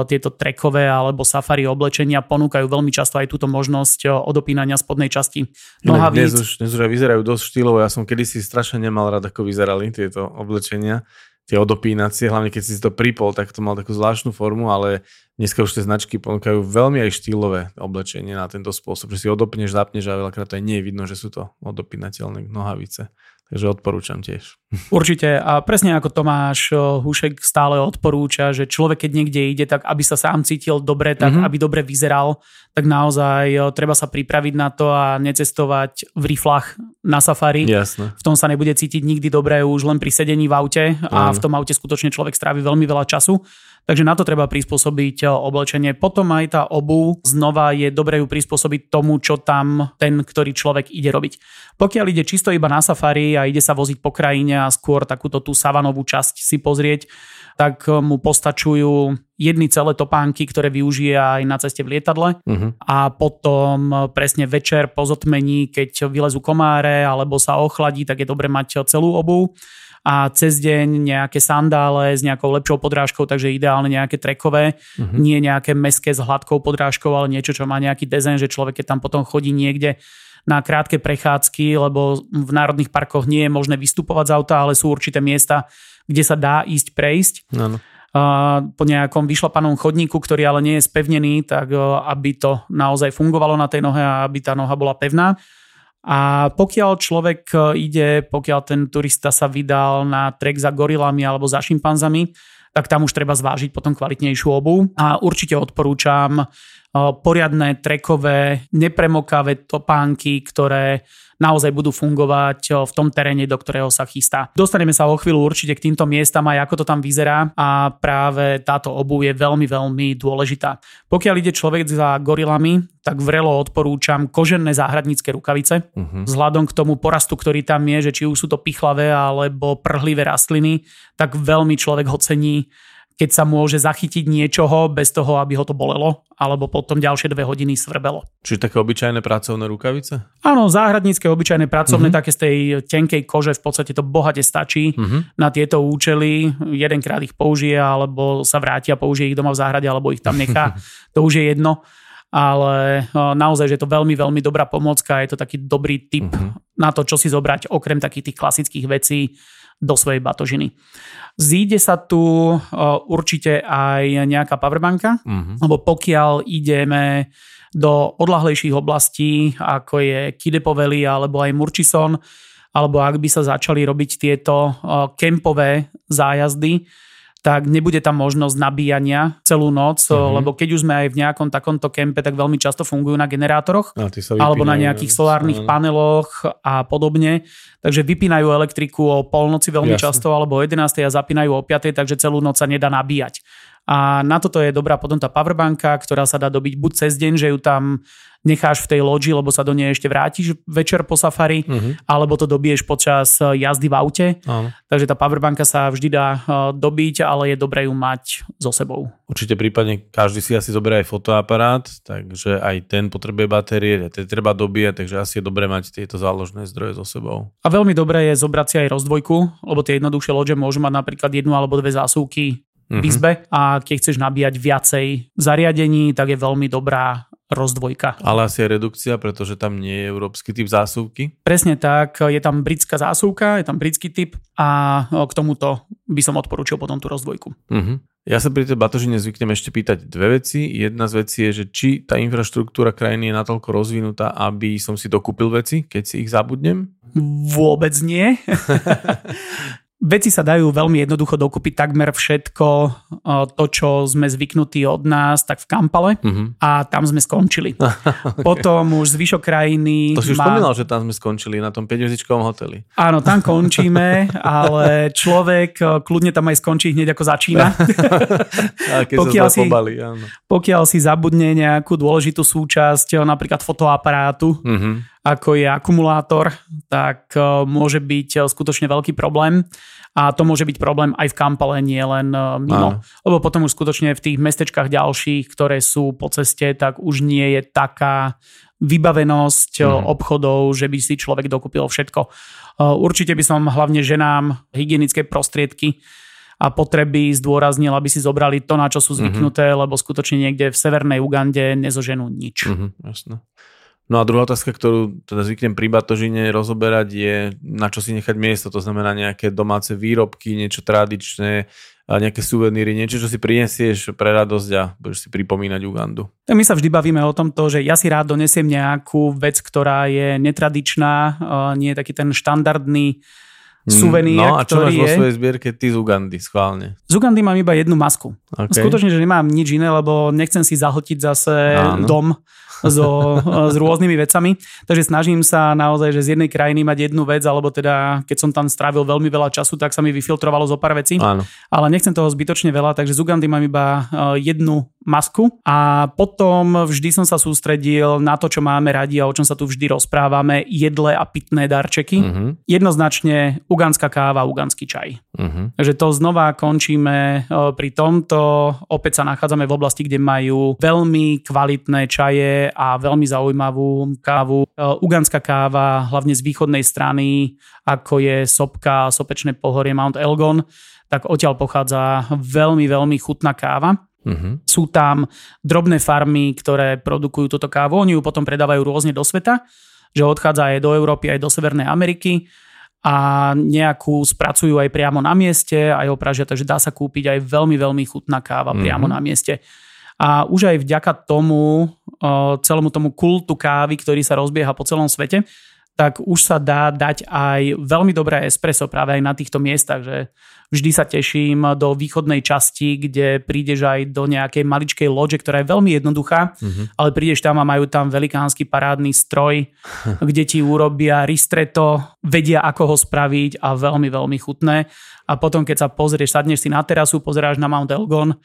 tieto trekové alebo safari oblečenia ponúkajú veľmi často aj túto možnosť odopínania spodnej časti nohavíc. Dnes už, dnes už aj vyzerajú dosť štýlovo. Ja som kedysi strašne nemal rád, ako vyzerali tieto oblečenia tie odopínacie, hlavne keď si to pripol, tak to mal takú zvláštnu formu, ale dneska už tie značky ponúkajú veľmi aj štýlové oblečenie na tento spôsob, že si odopneš, zapneš a veľakrát aj nie je vidno, že sú to odopínateľné nohavice. Takže odporúčam tiež. [LAUGHS] Určite a presne ako Tomáš Hušek stále odporúča, že človek keď niekde ide, tak aby sa sám cítil dobre, tak mm-hmm. aby dobre vyzeral, tak naozaj treba sa pripraviť na to a necestovať v riflách na safari. Jasne. V tom sa nebude cítiť nikdy dobre už len pri sedení v aute a v tom aute skutočne človek strávi veľmi veľa času. Takže na to treba prispôsobiť eh, oblečenie. Potom aj tá obu znova je dobre ju prispôsobiť tomu, čo tam ten, ktorý človek ide robiť. Pokiaľ ide čisto iba na safari a ide sa voziť po krajine a skôr takúto tú savanovú časť si pozrieť, tak eh, mu postačujú jedny celé topánky, ktoré využije aj na ceste v lietadle uh-huh. a potom eh, presne večer po zotmení, keď vylezú komáre alebo sa ochladí, tak je dobre mať celú obu a cez deň nejaké sandále s nejakou lepšou podrážkou, takže ideálne nejaké trekové, uh-huh. nie nejaké meské s hladkou podrážkou, ale niečo, čo má nejaký dezajn, že človek keď tam potom chodí niekde na krátke prechádzky, lebo v národných parkoch nie je možné vystupovať z auta, ale sú určité miesta, kde sa dá ísť prejsť. Ano. po nejakom vyšlapanom chodníku, ktorý ale nie je spevnený, tak aby to naozaj fungovalo na tej nohe a aby tá noha bola pevná. A pokiaľ človek e, ide, pokiaľ ten turista sa vydal na trek za gorilami alebo za šimpanzami, tak tam už treba zvážiť potom kvalitnejšiu obu. A určite odporúčam e, poriadne trekové, nepremokavé topánky, ktoré naozaj budú fungovať v tom teréne, do ktorého sa chystá. Dostaneme sa o chvíľu určite k týmto miestam aj ako to tam vyzerá a práve táto obu je veľmi, veľmi dôležitá. Pokiaľ ide človek za gorilami, tak vrelo odporúčam kožené záhradnícke rukavice. Uh-huh. Vzhľadom k tomu porastu, ktorý tam je, že či už sú to pichlavé alebo prhlivé rastliny, tak veľmi človek ho cení keď sa môže zachytiť niečoho bez toho, aby ho to bolelo, alebo potom ďalšie dve hodiny svrbelo. Čiže také obyčajné pracovné rukavice? Áno, záhradnícke obyčajné pracovné, mm-hmm. také z tej tenkej kože v podstate to bohate stačí mm-hmm. na tieto účely. Jedenkrát ich použije, alebo sa vráti a použije ich doma v záhrade, alebo ich tam nechá. [LAUGHS] to už je jedno. Ale naozaj, že je to veľmi, veľmi dobrá pomocka. Je to taký dobrý tip mm-hmm. na to, čo si zobrať, okrem takých tých klasických vecí do svojej batožiny. Zíde sa tu určite aj nejaká powerbanka, uh-huh. lebo pokiaľ ideme do odlahlejších oblastí, ako je Kidepoveli alebo aj Murchison, alebo ak by sa začali robiť tieto kempové zájazdy, tak nebude tam možnosť nabíjania celú noc, uh-huh. lebo keď už sme aj v nejakom takomto kempe, tak veľmi často fungujú na generátoroch alebo na nejakých solárnych uh-huh. paneloch a podobne. Takže vypínajú elektriku o polnoci veľmi Jasne. často alebo o 11. a zapínajú o 5. takže celú noc sa nedá nabíjať. A na toto je dobrá potom tá powerbanka, ktorá sa dá dobiť buď cez deň, že ju tam necháš v tej loďi, lebo sa do nej ešte vrátiš večer po safari, uh-huh. alebo to dobiješ počas eh, jazdy v aute. Uh-huh. Takže tá powerbanka sa vždy dá eh, dobiť, ale je dobré ju mať so sebou. Určite prípadne každý si asi zoberie aj fotoaparát, takže aj ten potrebuje batérie, ten treba dobíjať, takže asi je dobré mať tieto záložné zdroje so sebou. A veľmi dobré je zobrať si aj rozdvojku, lebo tie jednoduchšie loďe môžu mať napríklad jednu alebo dve zásuvky v mhm. izbe a keď chceš nabíjať viacej zariadení, tak je veľmi dobrá rozdvojka. Ale asi je redukcia, pretože tam nie je európsky typ zásuvky? Presne tak, je tam britská zásuvka, je tam britský typ a k tomuto by som odporúčil potom tú rozdvojku. Uh-huh. Ja sa pri tej batožine zvyknem ešte pýtať dve veci. Jedna z vecí je, že či tá infraštruktúra krajiny je natoľko rozvinutá, aby som si dokúpil veci, keď si ich zabudnem? Vôbec nie. [LAUGHS] Veci sa dajú veľmi jednoducho dokúpiť takmer všetko to, čo sme zvyknutí od nás, tak v Kampale uh-huh. a tam sme skončili. [LAUGHS] Potom už zvyšok krajiny... To si už má... spomínal, že tam sme skončili, na tom 5 hoteli. Áno, tam [LAUGHS] končíme, ale človek kľudne tam aj skončí hneď ako začína. [LAUGHS] pokiaľ, si, pobali, áno. pokiaľ si zabudne nejakú dôležitú súčasť, napríklad fotoaparátu, uh-huh ako je akumulátor, tak môže byť skutočne veľký problém A to môže byť problém aj v Kampale, nie len uh, mimo. Áno. Lebo potom už skutočne v tých mestečkách ďalších, ktoré sú po ceste, tak už nie je taká vybavenosť mm. obchodov, že by si človek dokúpil všetko. Určite by som hlavne ženám hygienické prostriedky a potreby zdôraznil, aby si zobrali to, na čo sú mhm. zvyknuté, mm-hmm. lebo skutočne niekde v severnej Ugande nezoženú nič. Mm-hmm, jasné. No a druhá otázka, ktorú teda zvyknem pri batožine rozoberať je, na čo si nechať miesto, to znamená nejaké domáce výrobky, niečo tradičné, a nejaké suveníry, niečo, čo si prinesieš pre radosť a budeš si pripomínať Ugandu. My sa vždy bavíme o tomto, že ja si rád donesiem nejakú vec, ktorá je netradičná, nie je taký ten štandardný mm, suvenír, No a čo máš vo svojej zbierke ty z Ugandy, schválne? Z Ugandy mám iba jednu masku. Okay. Skutočne, že nemám nič iné, lebo nechcem si zahltiť zase Áno. dom so, s rôznymi vecami. Takže snažím sa naozaj, že z jednej krajiny mať jednu vec, alebo teda keď som tam strávil veľmi veľa času, tak sa mi vyfiltrovalo zo pár vecí. Áno. Ale nechcem toho zbytočne veľa, takže z Ugandy mám iba e, jednu masku a potom vždy som sa sústredil na to, čo máme radi a o čom sa tu vždy rozprávame, jedle a pitné darčeky. Uh-huh. Jednoznačne uganská káva, uganský čaj. Uh-huh. Takže to znova končíme e, pri tomto. Opäť sa nachádzame v oblasti, kde majú veľmi kvalitné čaje a veľmi zaujímavú kávu. E, uganská káva, hlavne z východnej strany, ako je sopka, sopečné pohorie Mount Elgon, tak odtiaľ pochádza veľmi, veľmi chutná káva. Uh-huh. Sú tam drobné farmy, ktoré produkujú túto kávu. Oni ju potom predávajú rôzne do sveta, že odchádza aj do Európy, aj do Severnej Ameriky a nejakú spracujú aj priamo na mieste, aj opražia, takže dá sa kúpiť aj veľmi, veľmi chutná káva uh-huh. priamo na mieste. A už aj vďaka tomu, celému tomu kultu kávy, ktorý sa rozbieha po celom svete, tak už sa dá dať aj veľmi dobré espresso práve aj na týchto miestach, že vždy sa teším do východnej časti, kde prídeš aj do nejakej maličkej lože, ktorá je veľmi jednoduchá, mm-hmm. ale prídeš tam a majú tam velikánsky parádny stroj, [LAUGHS] kde ti urobia ristretto, vedia ako ho spraviť a veľmi, veľmi chutné. A potom, keď sa pozrieš, sadneš si na terasu, pozeráš na Mount Elgon,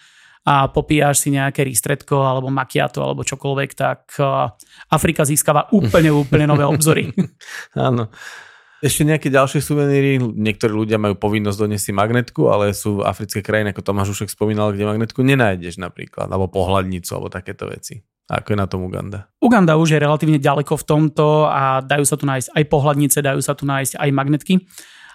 a popíjaš si nejaké ristretko alebo makiato alebo čokoľvek, tak uh, Afrika získava úplne, [LAUGHS] úplne nové obzory. [LAUGHS] Áno. Ešte nejaké ďalšie suveníry, niektorí ľudia majú povinnosť doniesť si magnetku, ale sú africké krajiny, ako Tomáš Ušek spomínal, kde magnetku nenájdeš napríklad, alebo pohľadnicu, alebo takéto veci. A ako je na tom Uganda? Uganda už je relatívne ďaleko v tomto a dajú sa tu nájsť aj pohľadnice, dajú sa tu nájsť aj magnetky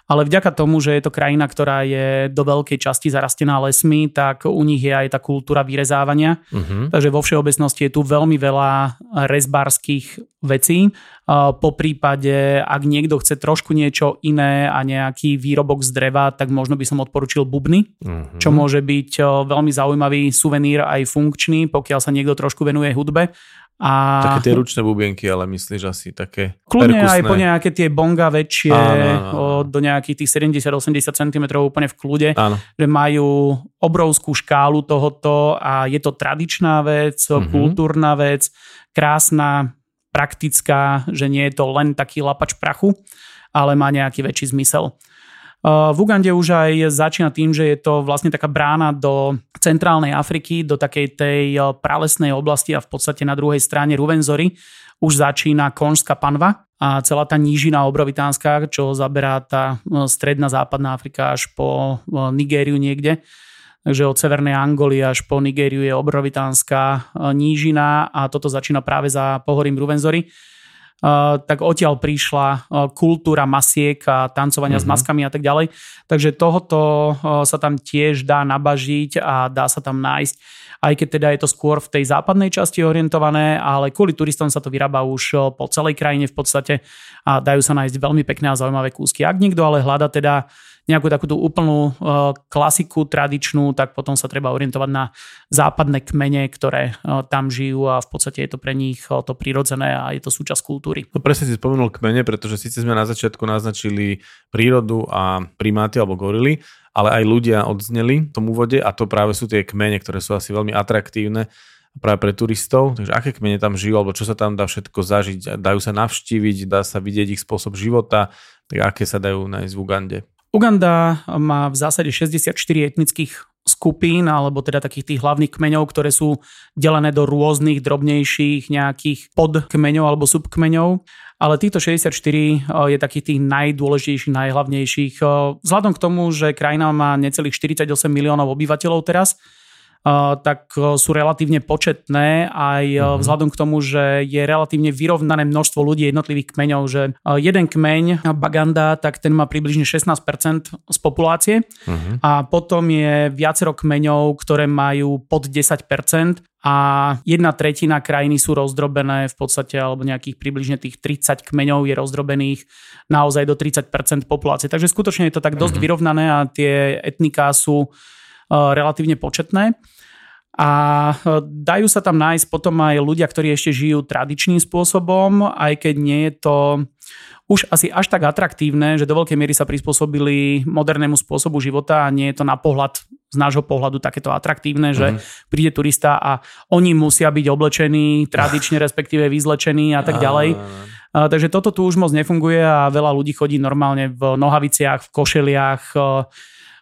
ale vďaka tomu, že je to krajina, ktorá je do veľkej časti zarastená lesmi, tak u nich je aj tá kultúra vyrezávania. Uh-huh. Takže vo všeobecnosti je tu veľmi veľa rezbárskych vecí. Po prípade, ak niekto chce trošku niečo iné a nejaký výrobok z dreva, tak možno by som odporučil bubny, uh-huh. čo môže byť veľmi zaujímavý suvenír aj funkčný, pokiaľ sa niekto trošku venuje hudbe. A... Také tie ručné bubienky, ale myslíš asi také Kľudne perkusné. aj po nejaké tie bonga väčšie, áno, áno. Do nejakých tých 70-80 cm úplne v kľude, áno. že majú obrovskú škálu tohoto a je to tradičná vec, mm-hmm. kultúrna vec, krásna, praktická, že nie je to len taký lapač prachu, ale má nejaký väčší zmysel. V Ugande už aj začína tým, že je to vlastne taká brána do centrálnej Afriky, do takej tej pralesnej oblasti a v podstate na druhej strane Ruvenzory už začína konžská panva a celá tá nížina obrovitánska, čo zaberá tá stredná západná Afrika až po Nigériu niekde. Takže od Severnej Angoly až po Nigériu je obrovitánska nížina a toto začína práve za pohorím Ruvenzory tak odtiaľ prišla kultúra masiek a tancovania mm-hmm. s mhm. maskami a tak ďalej. Takže tohoto sa tam tiež dá nabažiť a dá sa tam nájsť aj keď teda je to skôr v tej západnej časti orientované, ale kvôli turistom sa to vyrába už po celej krajine v podstate a dajú sa nájsť veľmi pekné a zaujímavé kúsky. Ak niekto ale hľada teda nejakú takúto úplnú uh, klasiku tradičnú, tak potom sa treba orientovať na západné kmene, ktoré uh, tam žijú a v podstate je to pre nich uh, to prirodzené a je to súčasť kultúry. No presne si spomenul kmene, pretože síce sme na začiatku naznačili prírodu a primáty alebo gorily, ale aj ľudia odzneli v tom úvode a to práve sú tie kmene, ktoré sú asi veľmi atraktívne práve pre turistov. Takže aké kmene tam žijú, alebo čo sa tam dá všetko zažiť? Dajú sa navštíviť, dá sa vidieť ich spôsob života, tak aké sa dajú nájsť v Ugande? Uganda má v zásade 64 etnických skupín, alebo teda takých tých hlavných kmeňov, ktoré sú delené do rôznych drobnejších nejakých podkmeňov alebo subkmeňov. Ale týchto 64 je takých tých najdôležitejších, najhlavnejších. Vzhľadom k tomu, že krajina má necelých 48 miliónov obyvateľov teraz, tak sú relatívne početné aj mm-hmm. vzhľadom k tomu, že je relatívne vyrovnané množstvo ľudí jednotlivých kmeňov, že jeden kmeň Baganda, tak ten má približne 16% z populácie mm-hmm. a potom je viacero kmeňov, ktoré majú pod 10% a jedna tretina krajiny sú rozdrobené v podstate, alebo nejakých približne tých 30 kmeňov je rozdrobených naozaj do 30% populácie. Takže skutočne je to tak dosť mm-hmm. vyrovnané a tie etniká sú relatívne početné. A e, dajú sa tam nájsť potom aj ľudia, ktorí ešte žijú tradičným spôsobom, aj keď nie je to už asi až tak atraktívne, že do veľkej miery sa prispôsobili modernému spôsobu života a nie je to na pohľad z nášho pohľadu takéto atraktívne, že mm-hmm. príde turista a oni musia byť oblečení tradične, [LAUGHS] respektíve vyzlečení a tak ďalej. A, takže toto tu už moc nefunguje a veľa ľudí chodí normálne v nohaviciach, v košeliach,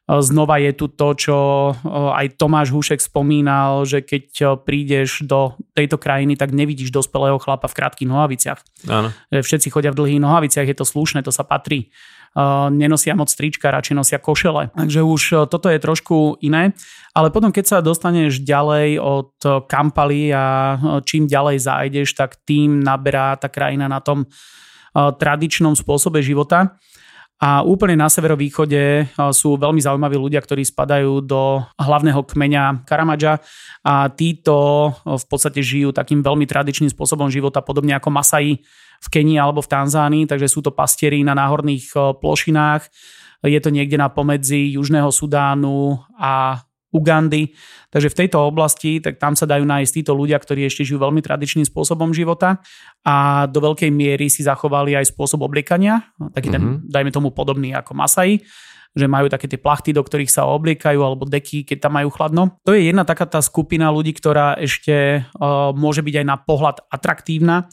Znova je tu to, čo aj Tomáš Hušek spomínal, že keď prídeš do tejto krajiny, tak nevidíš dospelého chlapa v krátkých nohaviciach. Áno. Všetci chodia v dlhých nohaviciach, je to slušné, to sa patrí. Nenosia moc trička, radšej nosia košele. Takže už toto je trošku iné. Ale potom, keď sa dostaneš ďalej od Kampaly a čím ďalej zájdeš, tak tým naberá tá krajina na tom tradičnom spôsobe života. A úplne na severovýchode sú veľmi zaujímaví ľudia, ktorí spadajú do hlavného kmeňa Karamadža a títo v podstate žijú takým veľmi tradičným spôsobom života, podobne ako Masai v Kenii alebo v Tanzánii, takže sú to pastieri na náhorných plošinách. Je to niekde na pomedzi Južného Sudánu a Ugandy. Takže v tejto oblasti, tak tam sa dajú nájsť títo ľudia, ktorí ešte žijú veľmi tradičným spôsobom života a do veľkej miery si zachovali aj spôsob obliekania, taký ten, mm-hmm. dajme tomu podobný ako Masai že majú také tie plachty, do ktorých sa obliekajú, alebo deky, keď tam majú chladno. To je jedna taká tá skupina ľudí, ktorá ešte uh, môže byť aj na pohľad atraktívna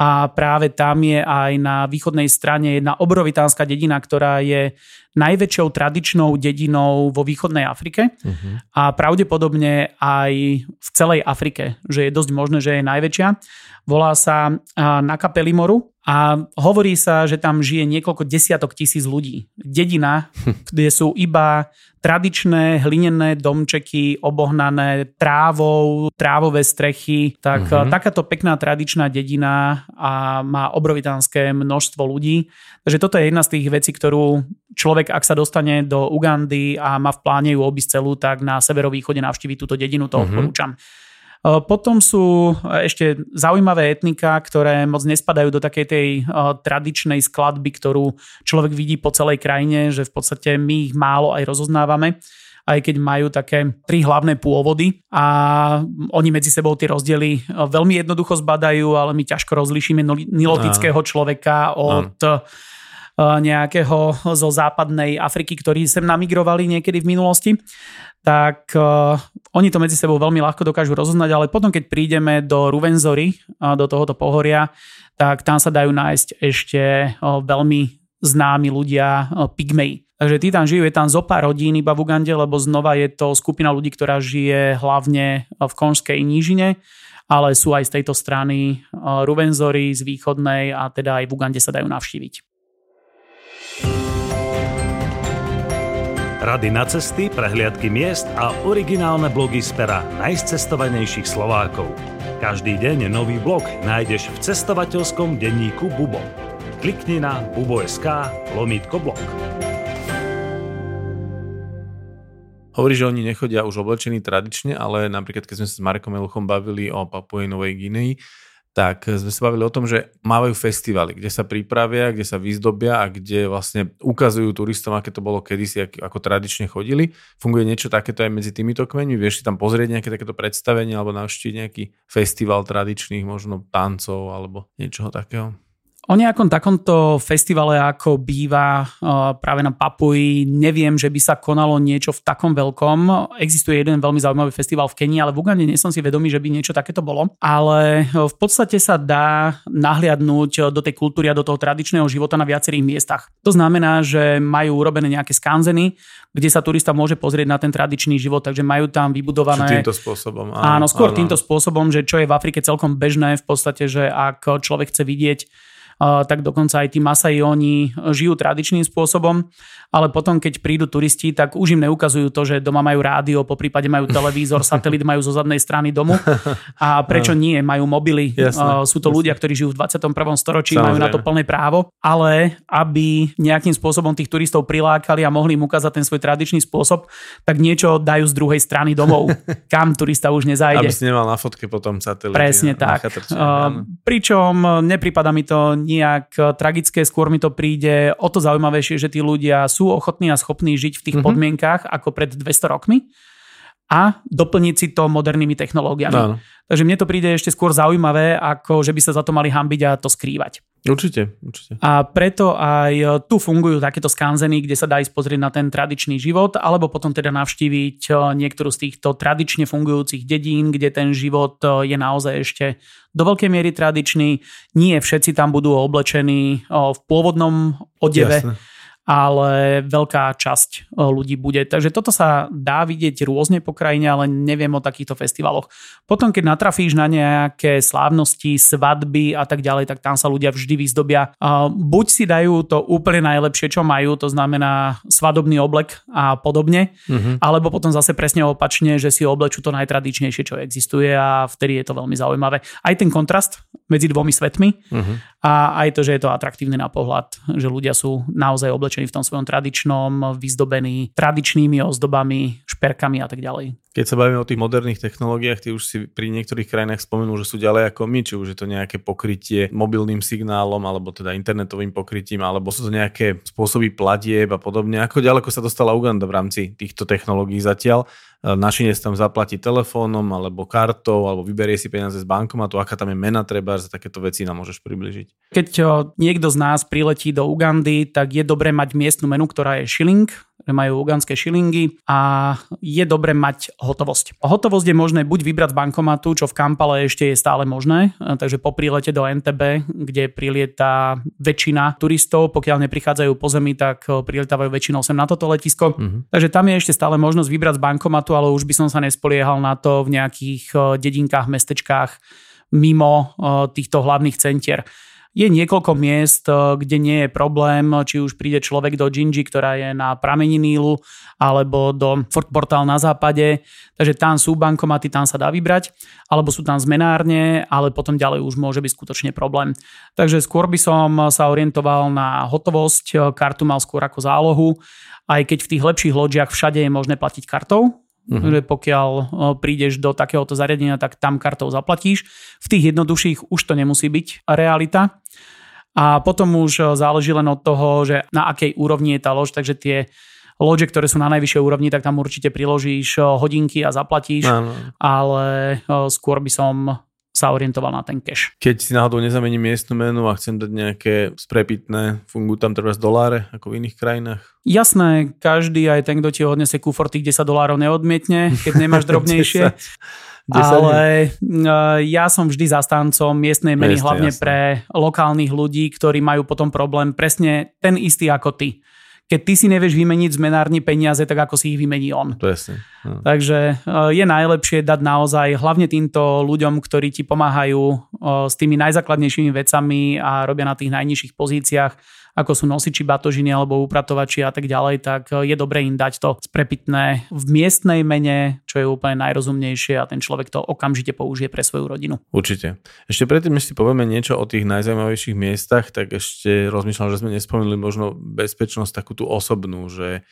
a práve tam je aj na východnej strane jedna obrovitánska dedina, ktorá je najväčšou tradičnou dedinou vo východnej Afrike uh-huh. a pravdepodobne aj v celej Afrike, že je dosť možné, že je najväčšia. Volá sa Nakapelimoro a hovorí sa, že tam žije niekoľko desiatok tisíc ľudí. Dedina, [LAUGHS] kde sú iba tradičné hlinené domčeky obohnané trávou, trávové strechy. Tak mm-hmm. takáto pekná tradičná dedina a má obrovitánske množstvo ľudí. Takže toto je jedna z tých vecí, ktorú človek, ak sa dostane do Ugandy a má v pláne ju obísť celú, tak na severovýchode navštíviť túto dedinu, to mm-hmm. odporúčam. Potom sú ešte zaujímavé etnika, ktoré moc nespadajú do takej tej tradičnej skladby, ktorú človek vidí po celej krajine, že v podstate my ich málo aj rozoznávame aj keď majú také tri hlavné pôvody. A oni medzi sebou tie rozdiely veľmi jednoducho zbadajú, ale my ťažko rozlišíme nilotického človeka od nejakého zo západnej Afriky, ktorí sem namigrovali niekedy v minulosti tak uh, oni to medzi sebou veľmi ľahko dokážu rozoznať, ale potom, keď prídeme do Ruvenzory, uh, do tohoto pohoria, tak tam sa dajú nájsť ešte uh, veľmi známi ľudia, uh, pygmei. Takže tí tam žijú, je tam zopa rodín iba v Ugande, lebo znova je to skupina ľudí, ktorá žije hlavne v Konžskej nížine, ale sú aj z tejto strany Ruvenzory z východnej a teda aj v Ugande sa dajú navštíviť. Rady na cesty, prehliadky miest a originálne blogy z pera najcestovanejších Slovákov. Každý deň nový blog nájdeš v cestovateľskom denníku Bubo. Klikni na bubo.sk lomítko blog. Hovorí, že oni nechodia už oblečení tradične, ale napríklad keď sme sa s Markom Eluchom bavili o Papuej Novej Guinei, tak sme sa bavili o tom, že mávajú festivaly, kde sa pripravia, kde sa vyzdobia a kde vlastne ukazujú turistom, aké to bolo kedysi, ako tradične chodili. Funguje niečo takéto aj medzi týmito kmeňmi? Vieš si tam pozrieť nejaké takéto predstavenie alebo navštíviť nejaký festival tradičných možno tancov alebo niečoho takého? O nejakom takomto festivale, ako býva uh, práve na Papuji, neviem, že by sa konalo niečo v takom veľkom. Existuje jeden veľmi zaujímavý festival v Kenii, ale v Ugande nie som si vedomý, že by niečo takéto bolo. Ale uh, v podstate sa dá nahliadnúť do tej kultúry a do toho tradičného života na viacerých miestach. To znamená, že majú urobené nejaké skanzeny, kde sa turista môže pozrieť na ten tradičný život, takže majú tam vybudované... Čo týmto spôsobom. Áno, áno skôr áno. týmto spôsobom, že čo je v Afrike celkom bežné v podstate, že ak človek chce vidieť tak dokonca aj tí Masai oni žijú tradičným spôsobom, ale potom keď prídu turisti, tak už im neukazujú to, že doma majú rádio, po prípade majú televízor, [LAUGHS] satelit majú zo zadnej strany domu a prečo nie, majú mobily. Jasne, Sú to jasne. ľudia, ktorí žijú v 21. storočí, Samozrejme. majú na to plné právo, ale aby nejakým spôsobom tých turistov prilákali a mohli im ukázať ten svoj tradičný spôsob, tak niečo dajú z druhej strany domov, [LAUGHS] kam turista už nezajde. Aby si nemal na fotke potom satelit. Presne tak. uh, pričom nepripada mi to nejak eh, tragické, skôr mi to príde o to zaujímavejšie, že tí ľudia sú ochotní a schopní žiť v tých mm-hmm. podmienkách ako pred 200 rokmi a doplniť si to modernými technológiami. No. Takže mne to príde ešte skôr zaujímavé, ako že by sa za to mali hambiť a to skrývať. Určite, určite. A preto aj tu fungujú takéto skanzeny, kde sa dá ísť pozrieť na ten tradičný život, alebo potom teda navštíviť eh, niektorú z týchto tradične fungujúcich dedín, kde ten život eh, je naozaj ešte do veľkej miery tradičný. Nie všetci tam budú oblečení v pôvodnom odeve. Jasne ale veľká časť e, ľudí bude. Takže toto sa dá vidieť rôzne po krajine, ale neviem o takýchto festivaloch. Potom, keď natrafíš na nejaké slávnosti, svadby a tak ďalej, tak tam sa ľudia vždy vyzdobia. Buď si dajú to úplne najlepšie, čo majú, to znamená svadobný oblek a podobne, mm-hmm. alebo potom zase presne opačne, že si oblečú to najtradičnejšie, čo existuje a vtedy je to veľmi zaujímavé. Aj ten kontrast medzi dvomi svetmi mm-hmm. A aj to, že je to atraktívne na pohľad, že ľudia sú naozaj oblečení v tom svojom tradičnom, vyzdobení tradičnými ozdobami, šperkami a tak ďalej. Keď sa bavíme o tých moderných technológiách, ty už si pri niektorých krajinách spomenul, že sú ďalej ako my, či už je to nejaké pokrytie mobilným signálom, alebo teda internetovým pokrytím, alebo sú to nejaké spôsoby platieb a podobne. Ako ďaleko sa dostala Uganda v rámci týchto technológií zatiaľ? našinec tam zaplatí telefónom alebo kartou alebo vyberie si peniaze z bankomatu, aká tam je mena treba, za takéto veci nám môžeš približiť. Keď niekto z nás priletí do Ugandy, tak je dobré mať miestnu menu, ktorá je shilling, majú uganské šilingy a je dobre mať hotovosť. Hotovosť je možné buď vybrať z bankomatu, čo v Kampale ešte je stále možné, takže po prílete do NTB, kde prilieta väčšina turistov, pokiaľ neprichádzajú po zemi, tak prilietávajú väčšinou sem na toto letisko. Mm-hmm. Takže tam je ešte stále možnosť vybrať z bankomatu, ale už by som sa nespoliehal na to v nejakých dedinkách, mestečkách mimo týchto hlavných centier. Je niekoľko miest, eh, kde nie je problém, či už príde človek do Gingy, ktorá je na pramení Nílu, alebo do Fort Portal na západe, takže tam sú bankomaty, tam sa dá vybrať, alebo sú tam zmenárne, ale potom ďalej už môže byť skutočne problém. Takže skôr by som sa orientoval na hotovosť, kartu mal skôr ako zálohu, aj keď v tých lepších loďiach všade je možné platiť kartou, Uh-huh. Pokiaľ prídeš do takéhoto zariadenia, tak tam kartou zaplatíš. V tých jednoduchších už to nemusí byť realita. A potom už záleží len od toho, že na akej úrovni je tá lož, takže tie loďe, ktoré sú na najvyššej úrovni, tak tam určite priložíš hodinky a zaplatíš, no, no. ale skôr by som sa orientoval na ten cash. Keď si náhodou nezamením miestnu menu a chcem dať nejaké sprepitné, fungujú tam treba z doláre ako v iných krajinách? Jasné, každý, aj ten, kto ti odnese kufor tých 10 dolárov neodmietne, keď nemáš [LAUGHS] drobnejšie. 10, 10 ale e, ja som vždy zastancom miestnej meny, Mieste, hlavne jasné. pre lokálnych ľudí, ktorí majú potom problém presne ten istý ako ty keď ty si nevieš vymeniť z menárni peniaze, tak ako si ich vymení on. Je no. Takže eh, je najlepšie dať naozaj hlavne týmto ľuďom, ktorí ti pomáhajú eh, s tými najzákladnejšími vecami a robia na tých najnižších pozíciách, ako sú nosiči batožiny alebo upratovači a tak ďalej, tak eh, je dobré im dať to sprepitné v miestnej mene, čo je úplne najrozumnejšie a ten človek to okamžite použije pre svoju rodinu. Určite. Ešte predtým, než si povieme niečo o tých najzaujímavejších miestach, tak ešte rozmýšľam, že sme nespomenuli možno bezpečnosť takú tú osobnú, že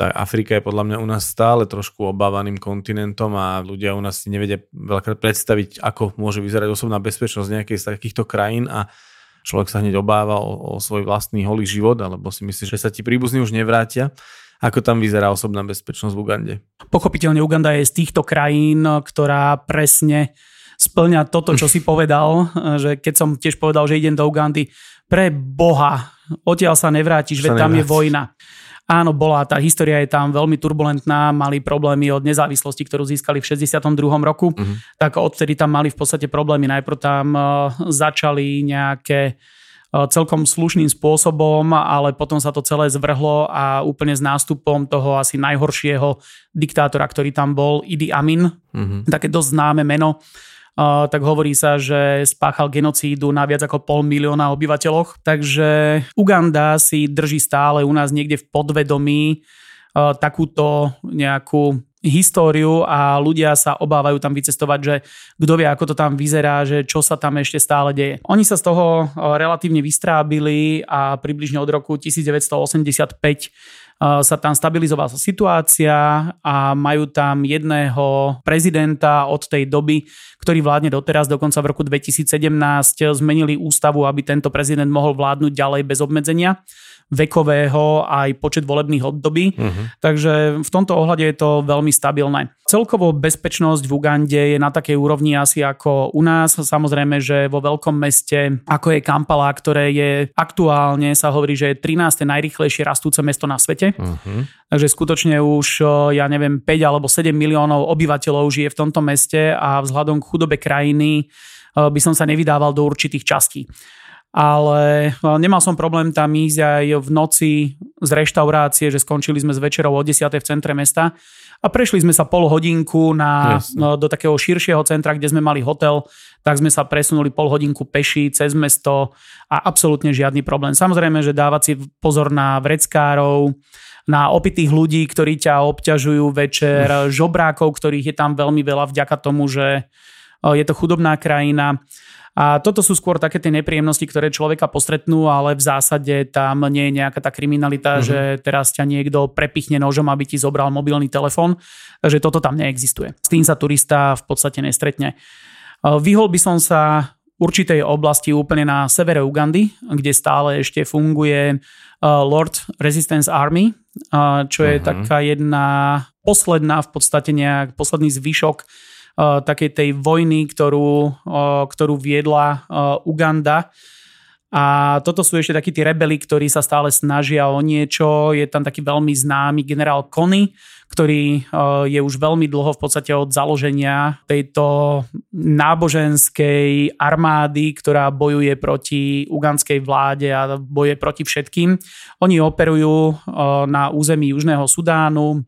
tá Afrika je podľa mňa u nás stále trošku obávaným kontinentom a ľudia u nás si nevedia veľakrát predstaviť, ako môže vyzerať osobná bezpečnosť nejakej z takýchto krajín a človek sa hneď obáva o, o svoj vlastný holý život, alebo si myslí, že sa ti príbuzní už nevrátia. Ako tam vyzerá osobná bezpečnosť v Ugande? Pochopiteľne Uganda je z týchto krajín, ktorá presne splňa toto, čo si [LAUGHS] povedal, že keď som tiež povedal, že idem do Ugandy, pre Boha, odtiaľ sa nevrátiš, veď tam je vojna. Áno, bola, tá história je tam veľmi turbulentná, mali problémy od nezávislosti, ktorú získali v 62. roku, uh-huh. tak odtedy tam mali v podstate problémy. Najprv tam uh, začali nejaké uh, celkom slušným spôsobom, ale potom sa to celé zvrhlo a úplne s nástupom toho asi najhoršieho diktátora, ktorý tam bol, Idi Amin, uh-huh. také dosť známe meno, tak hovorí sa, že spáchal genocídu na viac ako pol milióna obyvateľoch. Takže Uganda si drží stále u nás niekde v podvedomí takúto nejakú históriu a ľudia sa obávajú tam vycestovať, že kto vie, ako to tam vyzerá, že čo sa tam ešte stále deje. Oni sa z toho relatívne vystrábili a približne od roku 1985 sa tam stabilizovala situácia a majú tam jedného prezidenta od tej doby, ktorý vládne doteraz, dokonca v roku 2017 zmenili ústavu, aby tento prezident mohol vládnuť ďalej bez obmedzenia vekového aj počet volebných období. Uh-huh. Takže v tomto ohľade je to veľmi stabilné. Celkovo bezpečnosť v Ugande je na takej úrovni asi ako u nás. Samozrejme, že vo veľkom meste, ako je Kampala, ktoré je aktuálne, sa hovorí, že je 13. najrychlejšie rastúce mesto na svete. Uh-huh. Takže skutočne už, ja neviem, 5 alebo 7 miliónov obyvateľov žije v tomto meste a vzhľadom k chudobe krajiny by som sa nevydával do určitých častí ale no, nemal som problém tam ísť aj v noci z reštaurácie, že skončili sme s večerou o 10. v centre mesta a prešli sme sa pol hodinku na, no, do takého širšieho centra, kde sme mali hotel, tak sme sa presunuli pol hodinku peši cez mesto a absolútne žiadny problém. Samozrejme, že dávať si pozor na vreckárov, na opitých ľudí, ktorí ťa obťažujú večer, žobrákov, ktorých je tam veľmi veľa vďaka tomu, že je to chudobná krajina. A toto sú skôr také tie nepríjemnosti, ktoré človeka postretnú, ale v zásade tam nie je nejaká tá kriminalita, uh-huh. že teraz ťa niekto prepichne nožom, aby ti zobral mobilný telefón. Takže toto tam neexistuje. S tým sa turista v podstate nestretne. Vyhol by som sa určitej oblasti úplne na severe Ugandy, kde stále ešte funguje Lord Resistance Army, čo je uh-huh. taká jedna posledná v podstate nejak posledný zvyšok takej tej vojny, ktorú, ktorú viedla Uganda. A toto sú ešte takí tí rebeli, ktorí sa stále snažia o niečo. Je tam taký veľmi známy generál Kony, ktorý je už veľmi dlho v podstate od založenia tejto náboženskej armády, ktorá bojuje proti uganskej vláde a boje proti všetkým. Oni operujú na území Južného Sudánu,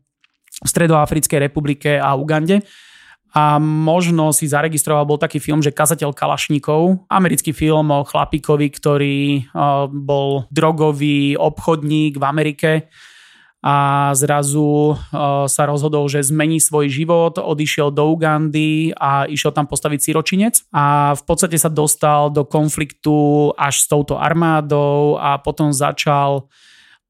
Stredoafrickej republike a Ugande a možno si zaregistroval, bol taký film, že Kazateľ Kalašníkov, americký film o chlapíkovi, ktorý bol drogový obchodník v Amerike a zrazu sa rozhodol, že zmení svoj život, odišiel do Ugandy a išiel tam postaviť siročinec. A v podstate sa dostal do konfliktu až s touto armádou a potom začal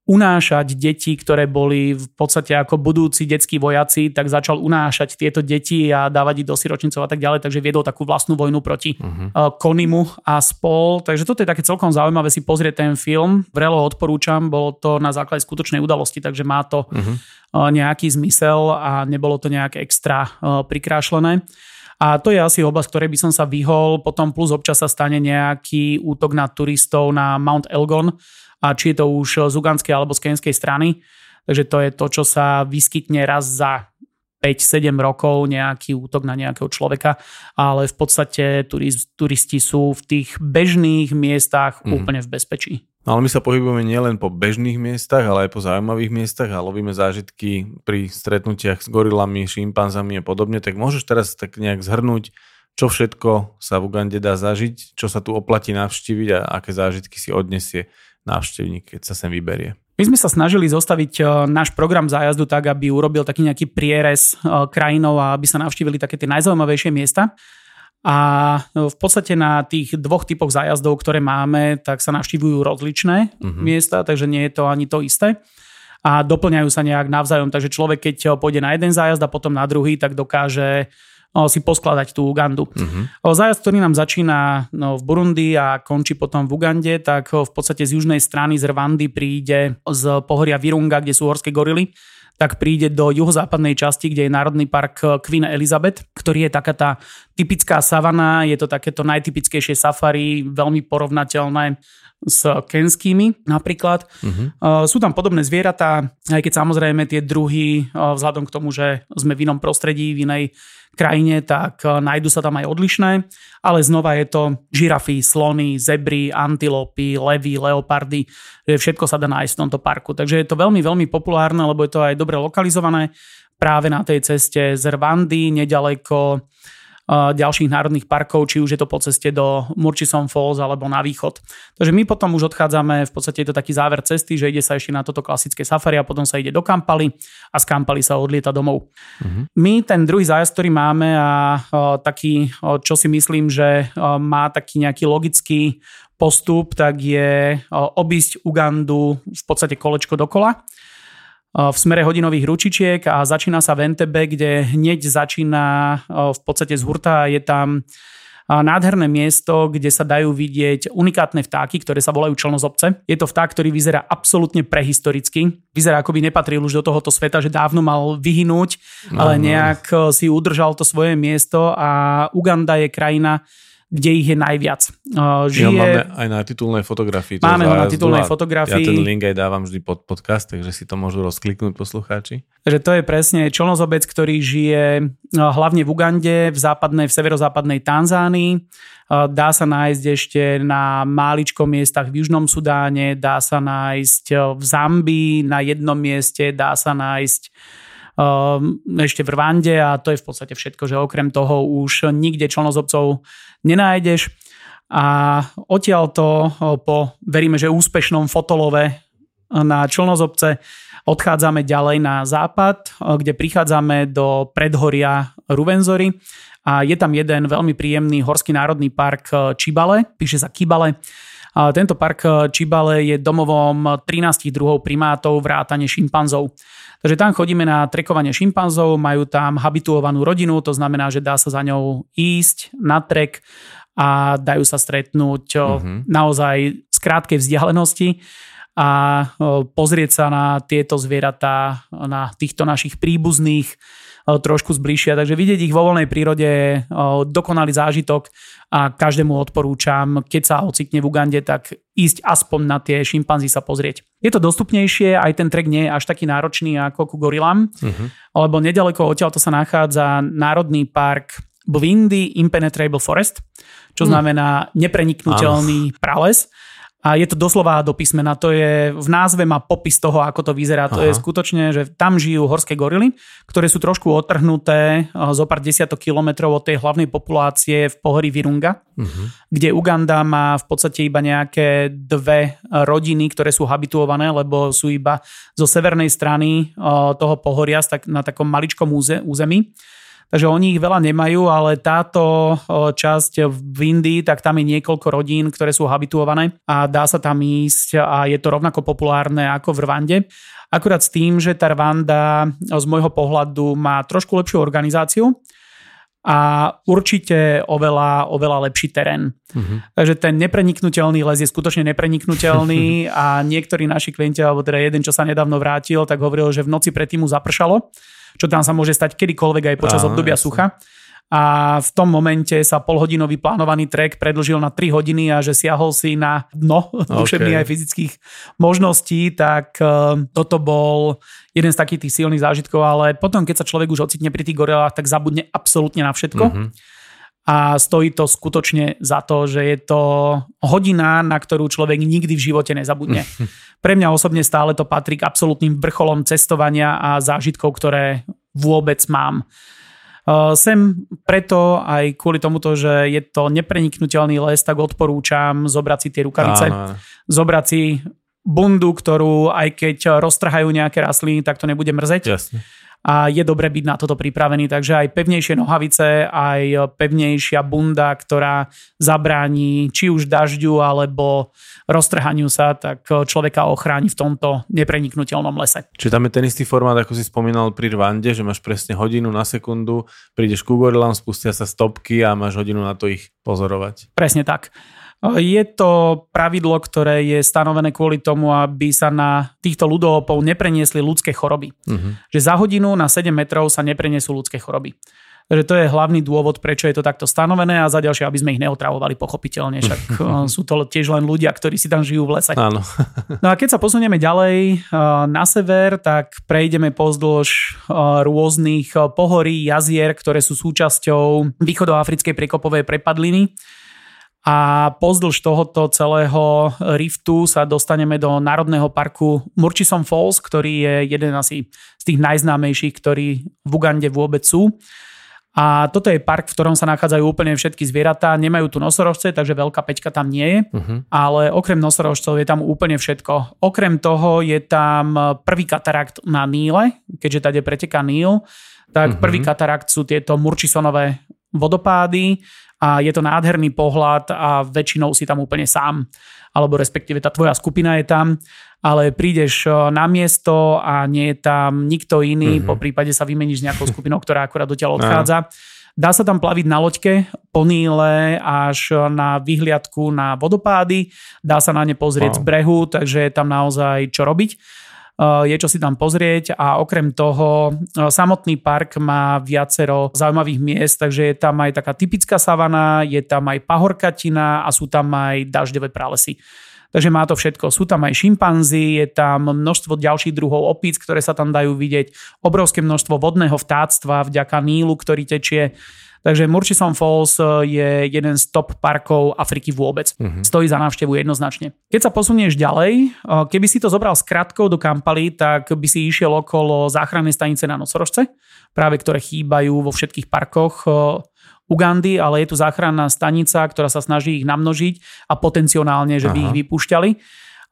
unášať deti, ktoré boli v podstate ako budúci detskí vojaci, tak začal unášať tieto deti a dávať ich do siročnicov a tak ďalej, takže viedol takú vlastnú vojnu proti uh-huh. Konimu a spol. Takže toto je také celkom zaujímavé si pozrieť ten film. Vrelo odporúčam, bolo to na základe skutočnej udalosti, takže má to uh-huh. nejaký zmysel a nebolo to nejak extra prikrášlené. A to je asi oblasť, ktorej by som sa vyhol. Potom plus občas sa stane nejaký útok na turistov na Mount Elgon, a či je to už z uganskej alebo z kenskej strany. Takže to je to, čo sa vyskytne raz za 5-7 rokov nejaký útok na nejakého človeka, ale v podstate turisti sú v tých bežných miestach mm. úplne v bezpečí. No ale my sa pohybujeme nielen po bežných miestach, ale aj po zaujímavých miestach a lovíme zážitky pri stretnutiach s gorilami, šimpanzami a podobne. Tak môžeš teraz tak nejak zhrnúť, čo všetko sa v Ugande dá zažiť, čo sa tu oplatí navštíviť a aké zážitky si odnesie návštevník, keď sa sem vyberie. My sme sa snažili zostaviť e, náš program zájazdu tak, aby urobil taký nejaký prierez e, krajinou a aby sa navštívili také tie najzaujímavejšie miesta. A e, v podstate na tých dvoch typoch zájazdov, ktoré máme, tak sa navštívujú rozličné uh-huh. miesta, takže nie je to ani to isté. A doplňajú sa nejak navzájom, takže človek, keď pôjde na jeden zájazd a potom na druhý, tak dokáže si poskladať tú Ugandu. Uh-huh. Zájazd, ktorý nám začína no, v Burundi a končí potom v Ugande, tak v podstate z južnej strany z Rwandy príde z pohoria Virunga, kde sú horské gorily, tak príde do juhozápadnej časti, kde je Národný park Queen Elizabeth, ktorý je taká tá typická savana, je to takéto najtypickejšie safari, veľmi porovnateľné s kenskými napríklad. Uh-huh. Sú tam podobné zvieratá, aj keď samozrejme tie druhy, vzhľadom k tomu, že sme v inom prostredí, v inej krajine, tak nájdu sa tam aj odlišné, ale znova je to žirafy, slony, zebry, antilopy, levy, leopardy, všetko sa dá nájsť v tomto parku. Takže je to veľmi, veľmi populárne, lebo je to aj dobre lokalizované práve na tej ceste z Rwandy, nedaleko ďalších národných parkov, či už je to po ceste do Murchison Falls alebo na východ. Takže my potom už odchádzame, v podstate je to taký záver cesty, že ide sa ešte na toto klasické safari a potom sa ide do Kampaly a z Kampaly sa odlieta domov. Uh-huh. My ten druhý zájazd, ktorý máme a taký, čo si myslím, že má taký nejaký logický postup, tak je obísť Ugandu v podstate kolečko dokola v smere hodinových ručičiek a začína sa v Entebbe, kde hneď začína v podstate z hurta je tam nádherné miesto, kde sa dajú vidieť unikátne vtáky, ktoré sa volajú člnozobce. Je to vták, ktorý vyzerá absolútne prehistoricky. Vyzerá, ako by nepatril už do tohoto sveta, že dávno mal vyhnúť, ale nejak si udržal to svoje miesto a Uganda je krajina, kde ich je najviac. Žije... Ja, máme aj na titulnej fotografii. Máme ho na titulnej fotografii. Ja ten link aj dávam vždy pod podcast, takže si to môžu rozkliknúť poslucháči. Takže to je presne člnozobec, ktorý žije hlavne v Ugande, v západnej, v severozápadnej Tanzánii. Dá sa nájsť ešte na máličkom miestach v Južnom Sudáne, dá sa nájsť v Zambii na jednom mieste, dá sa nájsť ešte v Rwande a to je v podstate všetko, že okrem toho už nikde člnozobcov nenájdeš. A odtiaľto po, veríme, že úspešnom fotolove na člnozobce odchádzame ďalej na západ, kde prichádzame do predhoria Ruvenzory a je tam jeden veľmi príjemný horský národný park Čibale, píše sa Kibale. A tento park Čibale je domovom 13 druhov primátov vrátane šimpanzov. Takže tam chodíme na trekovanie šimpanzov, majú tam habituovanú rodinu, to znamená, že dá sa za ňou ísť na trek a dajú sa stretnúť mm-hmm. naozaj z krátkej vzdialenosti a pozrieť sa na tieto zvieratá, na týchto našich príbuzných trošku zbližšia. Takže vidieť ich vo voľnej prírode je dokonalý zážitok a každému odporúčam, keď sa ocitne v Ugande, tak ísť aspoň na tie šimpanzi sa pozrieť. Je to dostupnejšie, aj ten trek nie je až taký náročný ako ku gorilám, uh-huh. lebo nedaleko odtiaľ to sa nachádza Národný park Bwindi Impenetrable Forest, čo hm. znamená nepreniknutelný prales. A je to doslova do písmena, to je, v názve má popis toho, ako to vyzerá. Aha. To je skutočne, že tam žijú horské gorily, ktoré sú trošku odtrhnuté eh, zo pár desiatok kilometrov od tej hlavnej populácie v pohorí Virunga, uh-huh. kde Uganda má v podstate iba nejaké dve rodiny, ktoré sú habituované, lebo sú iba zo severnej strany eh, toho pohoria na takom maličkom území takže oni ich veľa nemajú, ale táto časť v Indii, tak tam je niekoľko rodín, ktoré sú habituované a dá sa tam ísť a je to rovnako populárne ako v Rwande. Akurát s tým, že tá Rwanda z môjho pohľadu má trošku lepšiu organizáciu, a určite oveľa, oveľa lepší terén. Uh-huh. Takže ten nepreniknutelný les je skutočne nepreniknutelný [LAUGHS] a niektorí naši klienti, alebo teda jeden, čo sa nedávno vrátil, tak hovoril, že v noci predtým mu zapršalo čo tam sa môže stať kedykoľvek aj počas Áno, obdobia jasne. sucha. A v tom momente sa polhodinový plánovaný trek predlžil na 3 hodiny a že siahol si na dno [LAUGHS] okay. duševných aj fyzických možností, tak uh, toto bol jeden z takých tých silných zážitkov, ale potom, keď sa človek už ocitne pri tých gorilách, tak zabudne absolútne na všetko. Mm-hmm a stojí to skutočne za to, že je to hodina, na ktorú človek nikdy v živote nezabudne. [LAUGHS] Pre mňa osobne stále to patrí k absolútnym vrcholom cestovania a zážitkov, ktoré vôbec mám. Sem preto aj kvôli tomuto, že je to nepreniknutelný les, tak odporúčam zobrať si tie rukavice, Áno. zobrať si bundu, ktorú aj keď roztrhajú nejaké rastliny, tak to nebude mrzeť. Jasne a je dobre byť na toto pripravený. Takže aj pevnejšie nohavice, aj pevnejšia bunda, ktorá zabráni či už dažďu alebo roztrhaniu sa, tak človeka ochráni v tomto nepreniknutelnom lese. Čiže tam je ten istý formát, ako si spomínal pri Rwande, že máš presne hodinu na sekundu, prídeš ku gorilám, spustia sa stopky a máš hodinu na to ich pozorovať. Presne tak. Je to pravidlo, ktoré je stanovené kvôli tomu, aby sa na týchto ľudovopov nepreniesli ľudské choroby. Uh-huh. Že za hodinu na 7 metrov sa neprenesú ľudské choroby. Takže to je hlavný dôvod, prečo je to takto stanovené a za ďalšie, aby sme ich neotravovali pochopiteľne. Však [LAUGHS] eh, sú to tiež len ľudia, ktorí si tam žijú v lese. Áno. [LAUGHS] no a keď sa posunieme ďalej eh, na sever, tak prejdeme pozdĺž eh, rôznych pohorí, jazier, ktoré sú súčasťou východoafrickej prekopovej prepadliny. A pozdĺž tohoto celého riftu sa dostaneme do Národného parku Murchison Falls, ktorý je jeden asi z tých najznámejších, ktorí v Ugande vôbec sú. A toto je park, v ktorom sa nachádzajú úplne všetky zvieratá. Nemajú tu nosorožce, takže veľká peťka tam nie je. Uh-huh. Ale okrem nosorožcov je tam úplne všetko. Okrem toho je tam prvý katarakt na Níle, keďže tady preteká Níl. Tak uh-huh. prvý katarakt sú tieto Murchisonové vodopády a je to nádherný pohľad a väčšinou si tam úplne sám. Alebo respektíve tá tvoja skupina je tam ale prídeš eh, na miesto a nie je tam nikto iný, mm-hmm. po prípade sa vymeníš s nejakou skupinou, ktorá akurát dotiaľ odchádza. Dá sa tam plaviť na loďke po Níle až na vyhliadku na vodopády, dá sa na ne pozrieť wow. z brehu, takže je tam naozaj čo robiť. Eh, je čo si tam pozrieť a okrem toho eh, samotný park má viacero zaujímavých miest, takže je tam aj taká typická savana, je tam aj pahorkatina a sú tam aj dažďové pralesy. Takže má to všetko. Sú tam aj šimpanzi, je tam množstvo ďalších druhov opíc, ktoré sa tam dajú vidieť, obrovské množstvo vodného vtáctva vďaka Nílu, ktorý tečie. Takže Murchison Falls je jeden z top parkov Afriky vôbec. Uh-huh. Stojí za návštevu jednoznačne. Keď sa posunieš ďalej, keby si to zobral s krátkou do Kampaly, tak by si išiel okolo záchrannej stanice na nosorožce, práve ktoré chýbajú vo všetkých parkoch Ugandy, ale je tu záchranná stanica, ktorá sa snaží ich namnožiť a potenciálne, že by Aha. ich vypúšťali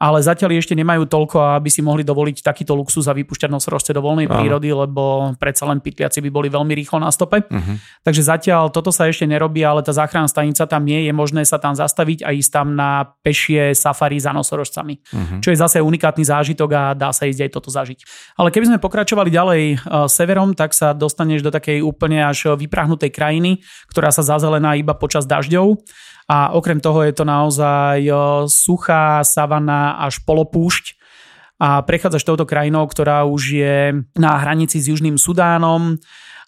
ale zatiaľ ešte nemajú toľko, aby si mohli dovoliť takýto luxus a vypúšťať nosorožce do voľnej Áno. prírody, lebo predsa len pytliaci by boli veľmi rýchlo na stope. Uh-huh. Takže zatiaľ toto sa ešte nerobí, ale tá záchranná stanica tam nie je možné sa tam zastaviť a ísť tam na pešie safari za nosorožcami. Uh-huh. Čo je zase unikátny zážitok a dá sa ísť aj toto zažiť. Ale keby sme pokračovali ďalej uh, severom, tak sa dostaneš do takej úplne až vyprahnutej krajiny, ktorá sa zazelená iba počas dažďov a okrem toho je to naozaj suchá savana až polopúšť. A prechádzaš touto krajinou, ktorá už je na hranici s Južným Sudánom.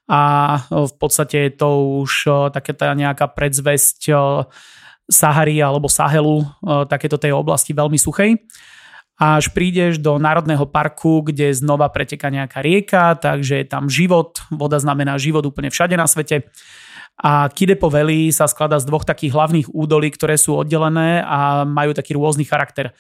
A v podstate je to už taká nejaká predzvesť Sahary alebo Sahelu, takéto tej oblasti veľmi suchej. Až prídeš do Národného parku, kde znova preteká nejaká rieka, takže je tam život, voda znamená život úplne všade na svete a Kidepo Valley sa skladá z dvoch takých hlavných údolí, ktoré sú oddelené a majú taký rôzny charakter.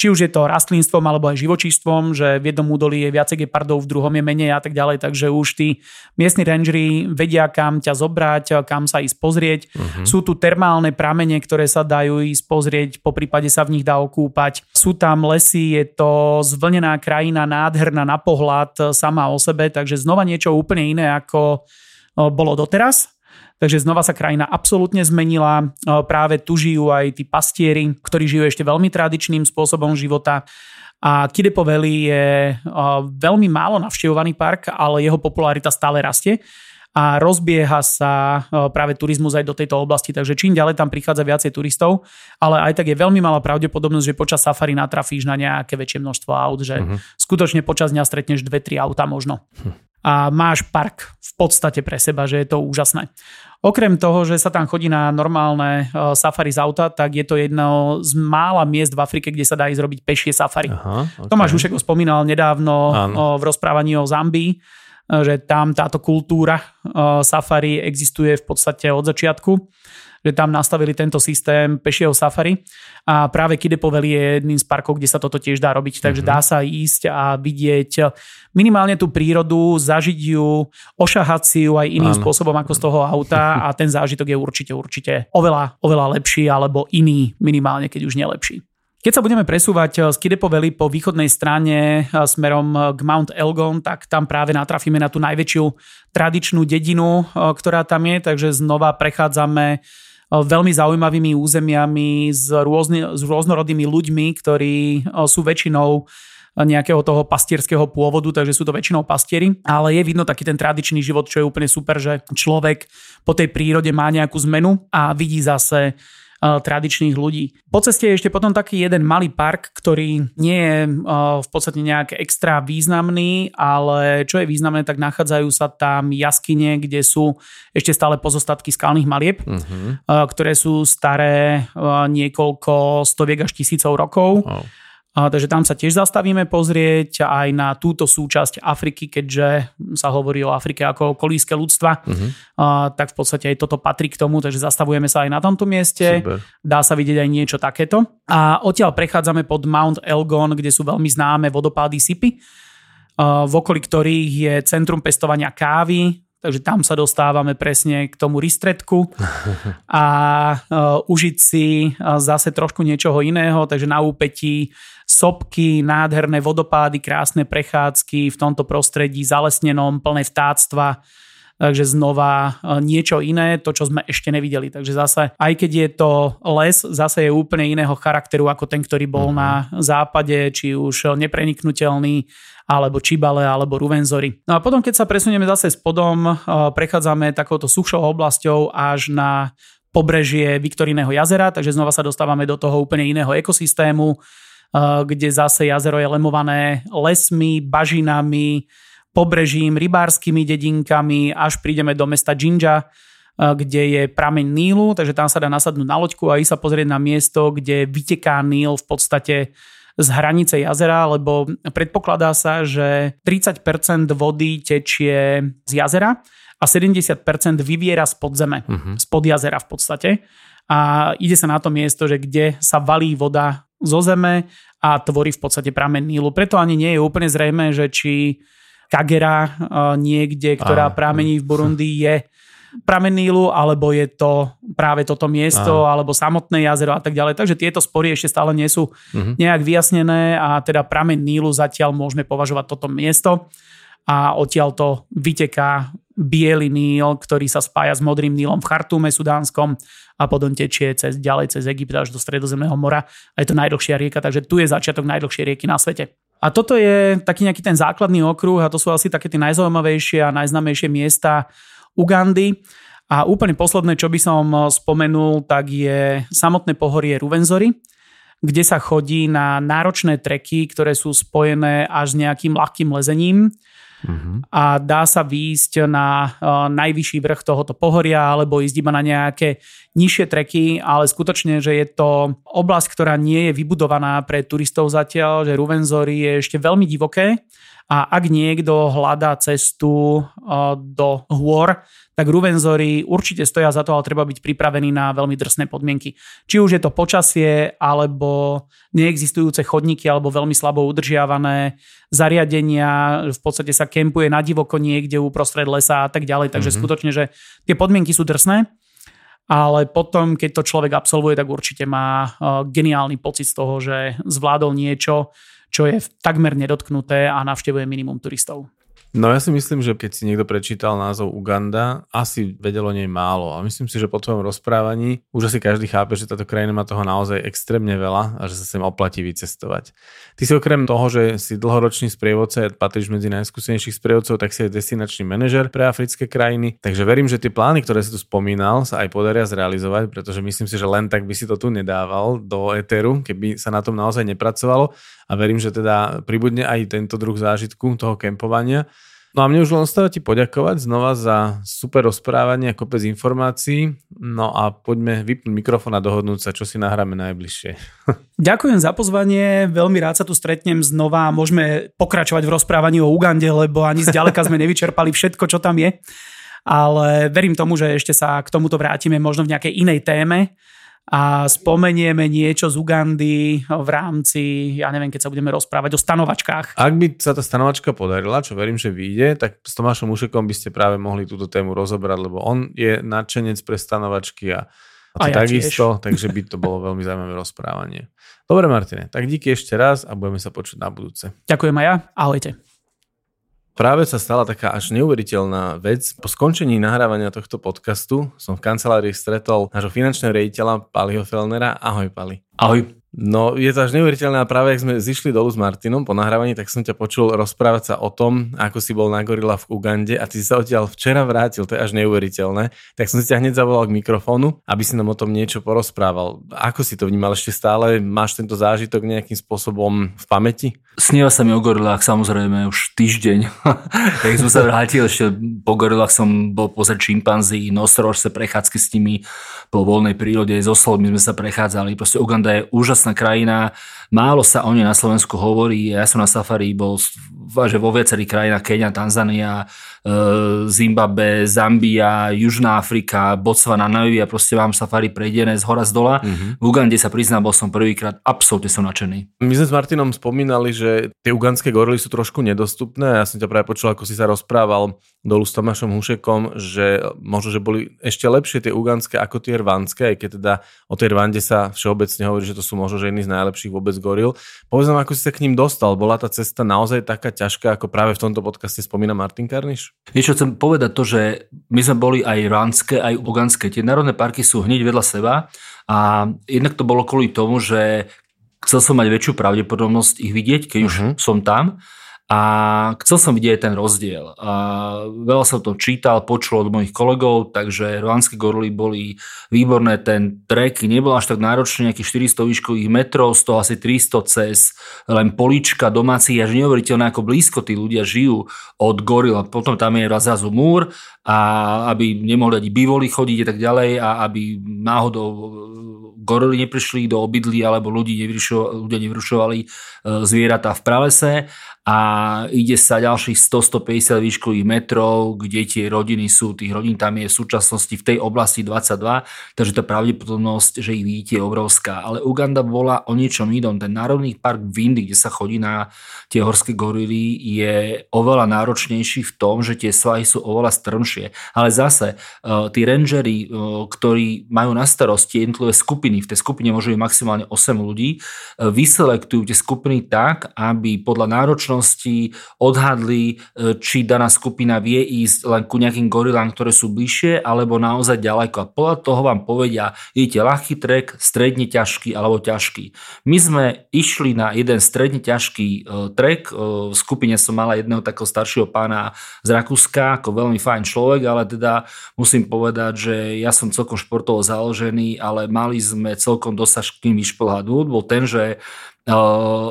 Či už je to rastlinstvom alebo aj živočístvom, že v jednom údolí je viacej gepardov, v druhom je menej a tak ďalej, takže už tí miestni rangery vedia, kam ťa zobrať, kam sa ísť pozrieť. Uh-huh. Sú tu termálne pramene, ktoré sa dajú ísť pozrieť, po prípade sa v nich dá okúpať. Sú tam lesy, je to zvlnená krajina, nádherná na pohľad sama o sebe, takže znova niečo úplne iné ako bolo doteraz. Takže znova sa krajina absolútne zmenila. Práve tu žijú aj tí pastieri, ktorí žijú ešte veľmi tradičným spôsobom života. A Kidepo Valley je veľmi málo navštevovaný park, ale jeho popularita stále rastie a rozbieha sa práve turizmus aj do tejto oblasti, takže čím ďalej tam prichádza viacej turistov, ale aj tak je veľmi malá pravdepodobnosť, že počas safari natrafíš na nejaké väčšie množstvo aut, že uh-huh. skutočne počas dňa stretneš dve, tri auta možno. Hm a máš park v podstate pre seba, že je to úžasné. Okrem toho, že sa tam chodí na normálne e, safari z auta, tak je to jedno z mála miest v Afrike, kde sa dá ísť robiť pešie safari. Aha, okay. Tomáš Ušek spomínal nedávno Áno. v rozprávaní o Zambii, e, že tam táto kultúra e, safari existuje v podstate od začiatku že tam nastavili tento systém pešieho safari a práve Kidepo Valley je jedným z parkov, kde sa toto tiež dá robiť, takže mm-hmm. dá sa ísť a vidieť minimálne tú prírodu, zažiť ju, ošahať si ju aj iným Áno. spôsobom ako z toho auta a ten zážitok je určite, určite oveľa, oveľa lepší alebo iný minimálne, keď už nelepší. Keď sa budeme presúvať z Kidepo Valley po východnej strane smerom k Mount Elgon, tak tam práve natrafíme na tú najväčšiu tradičnú dedinu, ktorá tam je, takže znova prechádzame veľmi zaujímavými územiami s, rôzny, s rôznorodými ľuďmi, ktorí sú väčšinou nejakého toho pastierského pôvodu, takže sú to väčšinou pastieri, ale je vidno taký ten tradičný život, čo je úplne super, že človek po tej prírode má nejakú zmenu a vidí zase tradičných ľudí. Po ceste je ešte potom taký jeden malý park, ktorý nie je v podstate nejak extra významný, ale čo je významné, tak nachádzajú sa tam jaskyne, kde sú ešte stále pozostatky skalných malieb, uh-huh. ktoré sú staré niekoľko stoviek až tisícov rokov. Oh a, takže tam sa tiež zastavíme pozrieť aj na túto súčasť Afriky, keďže sa hovorí o Afrike ako o kolíske ľudstva, uh-huh. a, tak v podstate aj toto patrí k tomu, takže zastavujeme sa aj na tomto mieste. Super. Dá sa vidieť aj niečo takéto. A odtiaľ prechádzame pod Mount Elgon, kde sú veľmi známe vodopády Sipy, v okolí ktorých je centrum pestovania kávy, takže tam sa dostávame presne k tomu ristretku [LAUGHS] a uh, užiť si uh, zase trošku niečoho iného, takže na úpetí sopky, nádherné vodopády, krásne prechádzky v tomto prostredí zalesnenom, plné vtáctva, takže znova e, niečo iné, to, čo sme ešte nevideli. Takže zase, aj keď je to les, zase je úplne iného charakteru ako ten, ktorý bol uh-huh. na západe, či už nepreniknutelný, alebo Čibale, alebo Ruvenzory. No a potom, keď sa presunieme zase spodom, e, prechádzame takouto suchšou oblasťou až na pobrežie Viktoriného jazera, takže znova sa dostávame do toho úplne iného ekosystému, kde zase jazero je lemované lesmi, bažinami, pobrežím, rybárskymi dedinkami, až prídeme do mesta Jinja, eh, kde je prameň Nílu, takže tam sa dá nasadnúť na loďku a ísť sa pozrieť na miesto, kde vyteká Níl v podstate z hranice jazera, lebo predpokladá sa, že 30% vody tečie z jazera a 70% vyviera z podzeme, uh-huh. spod jazera v podstate. A ide sa na to miesto, že kde sa valí voda zo zeme a tvorí v podstate pramen Nílu. Preto ani nie je úplne zrejme, že či Kagera e, niekde, ktorá pramení v Burundi [LAUGHS] je pramen Nílu, alebo je to práve toto miesto, Aha. alebo samotné jazero a tak ďalej. Takže tieto spory ešte stále nie sú uh-huh. nejak vyjasnené a teda pramen Nílu zatiaľ môžeme považovať toto miesto a odtiaľ to vyteká biely Níl, ktorý sa spája s modrým Nílom v Chartume sudánskom a potom tečie cez, ďalej cez Egypt až do Stredozemného mora. A je to najdlhšia rieka, takže tu je začiatok najdlhšej rieky na svete. A toto je taký nejaký ten základný okruh a to sú asi také tie najzaujímavejšie a najznamejšie miesta Ugandy. A úplne posledné, čo by som spomenul, tak je samotné pohorie Ruvenzory, kde sa chodí na náročné treky, ktoré sú spojené až s nejakým ľahkým lezením Uh-huh. A dá sa výjsť na uh, najvyšší vrch tohoto pohoria alebo ísť iba na nejaké nižšie treky, ale skutočne, že je to oblasť, ktorá nie je vybudovaná pre turistov zatiaľ, že Ruvenzory je ešte veľmi divoké a ak niekto hľadá cestu uh, do hôr, tak Ruvenzory určite stoja za to, ale treba byť pripravený na veľmi drsné podmienky. Či už je to počasie, alebo neexistujúce chodníky, alebo veľmi slabo udržiavané zariadenia, v podstate sa kempuje na divoko niekde uprostred lesa a tak ďalej. Takže mm-hmm. skutočne, že tie podmienky sú drsné, ale potom, keď to človek absolvuje, tak určite má uh, geniálny pocit z toho, že zvládol niečo, čo je takmer nedotknuté a navštevuje minimum turistov. No ja si myslím, že keď si niekto prečítal názov Uganda, asi vedelo nej málo. A myslím si, že po tvojom rozprávaní už asi každý chápe, že táto krajina má toho naozaj extrémne veľa a že sa sem oplatí vycestovať. Ty si okrem toho, že si dlhoročný sprievodca a patríš medzi najskúsenejších sprievodcov, tak si aj destinačný manažer pre africké krajiny. Takže verím, že tie plány, ktoré si tu spomínal, sa aj podaria zrealizovať, pretože myslím si, že len tak by si to tu nedával do Eteru, keby sa na tom naozaj nepracovalo a verím, že teda pribudne aj tento druh zážitku toho kempovania. No a mne už len ostáva ti poďakovať znova za super rozprávanie a kopec informácií. No a poďme vypnúť mikrofón a dohodnúť sa, čo si nahráme najbližšie. [LAUGHS] Ďakujem za pozvanie, veľmi rád sa tu stretnem znova. Môžeme pokračovať v rozprávaní o Ugande, lebo ani zďaleka sme nevyčerpali všetko, čo tam je. Ale verím tomu, že ešte sa k tomuto vrátime možno v nejakej inej téme a spomenieme niečo z Ugandy v rámci, ja neviem, keď sa budeme rozprávať o stanovačkách. Ak by sa tá stanovačka podarila, čo verím, že vyjde, tak s Tomášom Ušekom by ste práve mohli túto tému rozobrať, lebo on je nadšenec pre stanovačky a, a a ja takisto, tiež. takže by to bolo veľmi zaujímavé rozprávanie. Dobre, Martine, tak díky ešte raz a budeme sa počuť na budúce. Ďakujem aj ja, ahojte. Práve sa stala taká až neuveriteľná vec. Po skončení nahrávania tohto podcastu som v kancelárii stretol nášho finančného riaditeľa Paliho Felnera. Ahoj, Pali. Ahoj. No, je to až neuveriteľné a práve ak sme zišli dolu s Martinom po nahrávaní, tak som ťa počul rozprávať sa o tom, ako si bol na gorila v Ugande a ty si sa odtiaľ včera vrátil, to je až neuveriteľné. Tak som si ťa hneď zavolal k mikrofónu, aby si nám o tom niečo porozprával. Ako si to vnímal ešte stále? Máš tento zážitok nejakým spôsobom v pamäti? Sníva sa mi o gorilách samozrejme už týždeň. [LAUGHS] Keď som sa vrátil, ešte po gorilách som bol pozrieť čimpanzí, nosorožce, prechádzky s nimi po voľnej prírode, so slodmi sme sa prechádzali. Proste Uganda je úžasná krajina, málo sa o nej na Slovensku hovorí. Ja som na safari bol že vo viacerých krajinách, Kenia, Tanzania, Zimbabwe, Zambia, Južná Afrika, Botswana, Namibia, proste mám safari prejdené z hora z dola. Mm-hmm. V Ugande sa priznám, bol som prvýkrát, absolútne som nadšený. My sme s Martinom spomínali, že tie ugandské gorily sú trošku nedostupné. Ja som ťa práve počul, ako si sa rozprával dolu s Tomášom Hušekom, že možno, že boli ešte lepšie tie ugandské ako tie rvanské, aj keď teda o tej rvande sa všeobecne hovorí, že to sú možno že jedni z najlepších vôbec goril. Povedz nám, ako si sa k ním dostal. Bola tá cesta naozaj taká ťažká, ako práve v tomto podcaste spomína Martin Karniš? Vieš, čo chcem povedať to, že my sme boli aj rvanské, aj ugandské. Tie národné parky sú hneď vedľa seba a jednak to bolo kvôli tomu, že chcel som mať väčšiu pravdepodobnosť ich vidieť, keď už uh-huh. som tam a chcel som vidieť ten rozdiel. A veľa som to čítal, počul od mojich kolegov, takže rwandské gorily boli výborné. Ten trek nebol až tak náročný, nejakých 400 výškových metrov, z toho asi 300 cez len polička domácich, až neuveriteľné, ako blízko tí ľudia žijú od goril. A potom tam je zrazu múr a aby nemohli ani bývoli chodiť a tak ďalej a aby náhodou gorily neprišli do obydlí alebo ľudí nevyrušovali, ľudia nevyrušovali e, zvieratá v pralese a ide sa ďalších 100-150 výškových metrov, kde tie rodiny sú, tých rodín tam je v súčasnosti v tej oblasti 22, takže tá pravdepodobnosť, že ich vidíte je obrovská. Ale Uganda bola o niečom inom. Ten národný park Vindy, kde sa chodí na tie horské gorily, je oveľa náročnejší v tom, že tie svahy sú oveľa strmšie. Ale zase, uh, tí rangery, uh, ktorí majú na starosti jednotlivé skupiny, v tej skupine môžu byť maximálne 8 ľudí, uh, vyselektujú tie skupiny tak, aby podľa náročnosti spoločnosti odhadli, e, či daná skupina vie ísť len ku nejakým gorilám, ktoré sú bližšie, alebo naozaj ďaleko. A podľa toho vám povedia, idete ľahký trek, stredne ťažký alebo ťažký. My sme išli na jeden stredne ťažký e, trek, e, v skupine som mala jedného takého staršieho pána z Rakúska, ako veľmi fajn človek, ale teda musím povedať, že ja som celkom športovo založený, ale mali sme celkom tým vyšplhať. Dôvod bol ten, že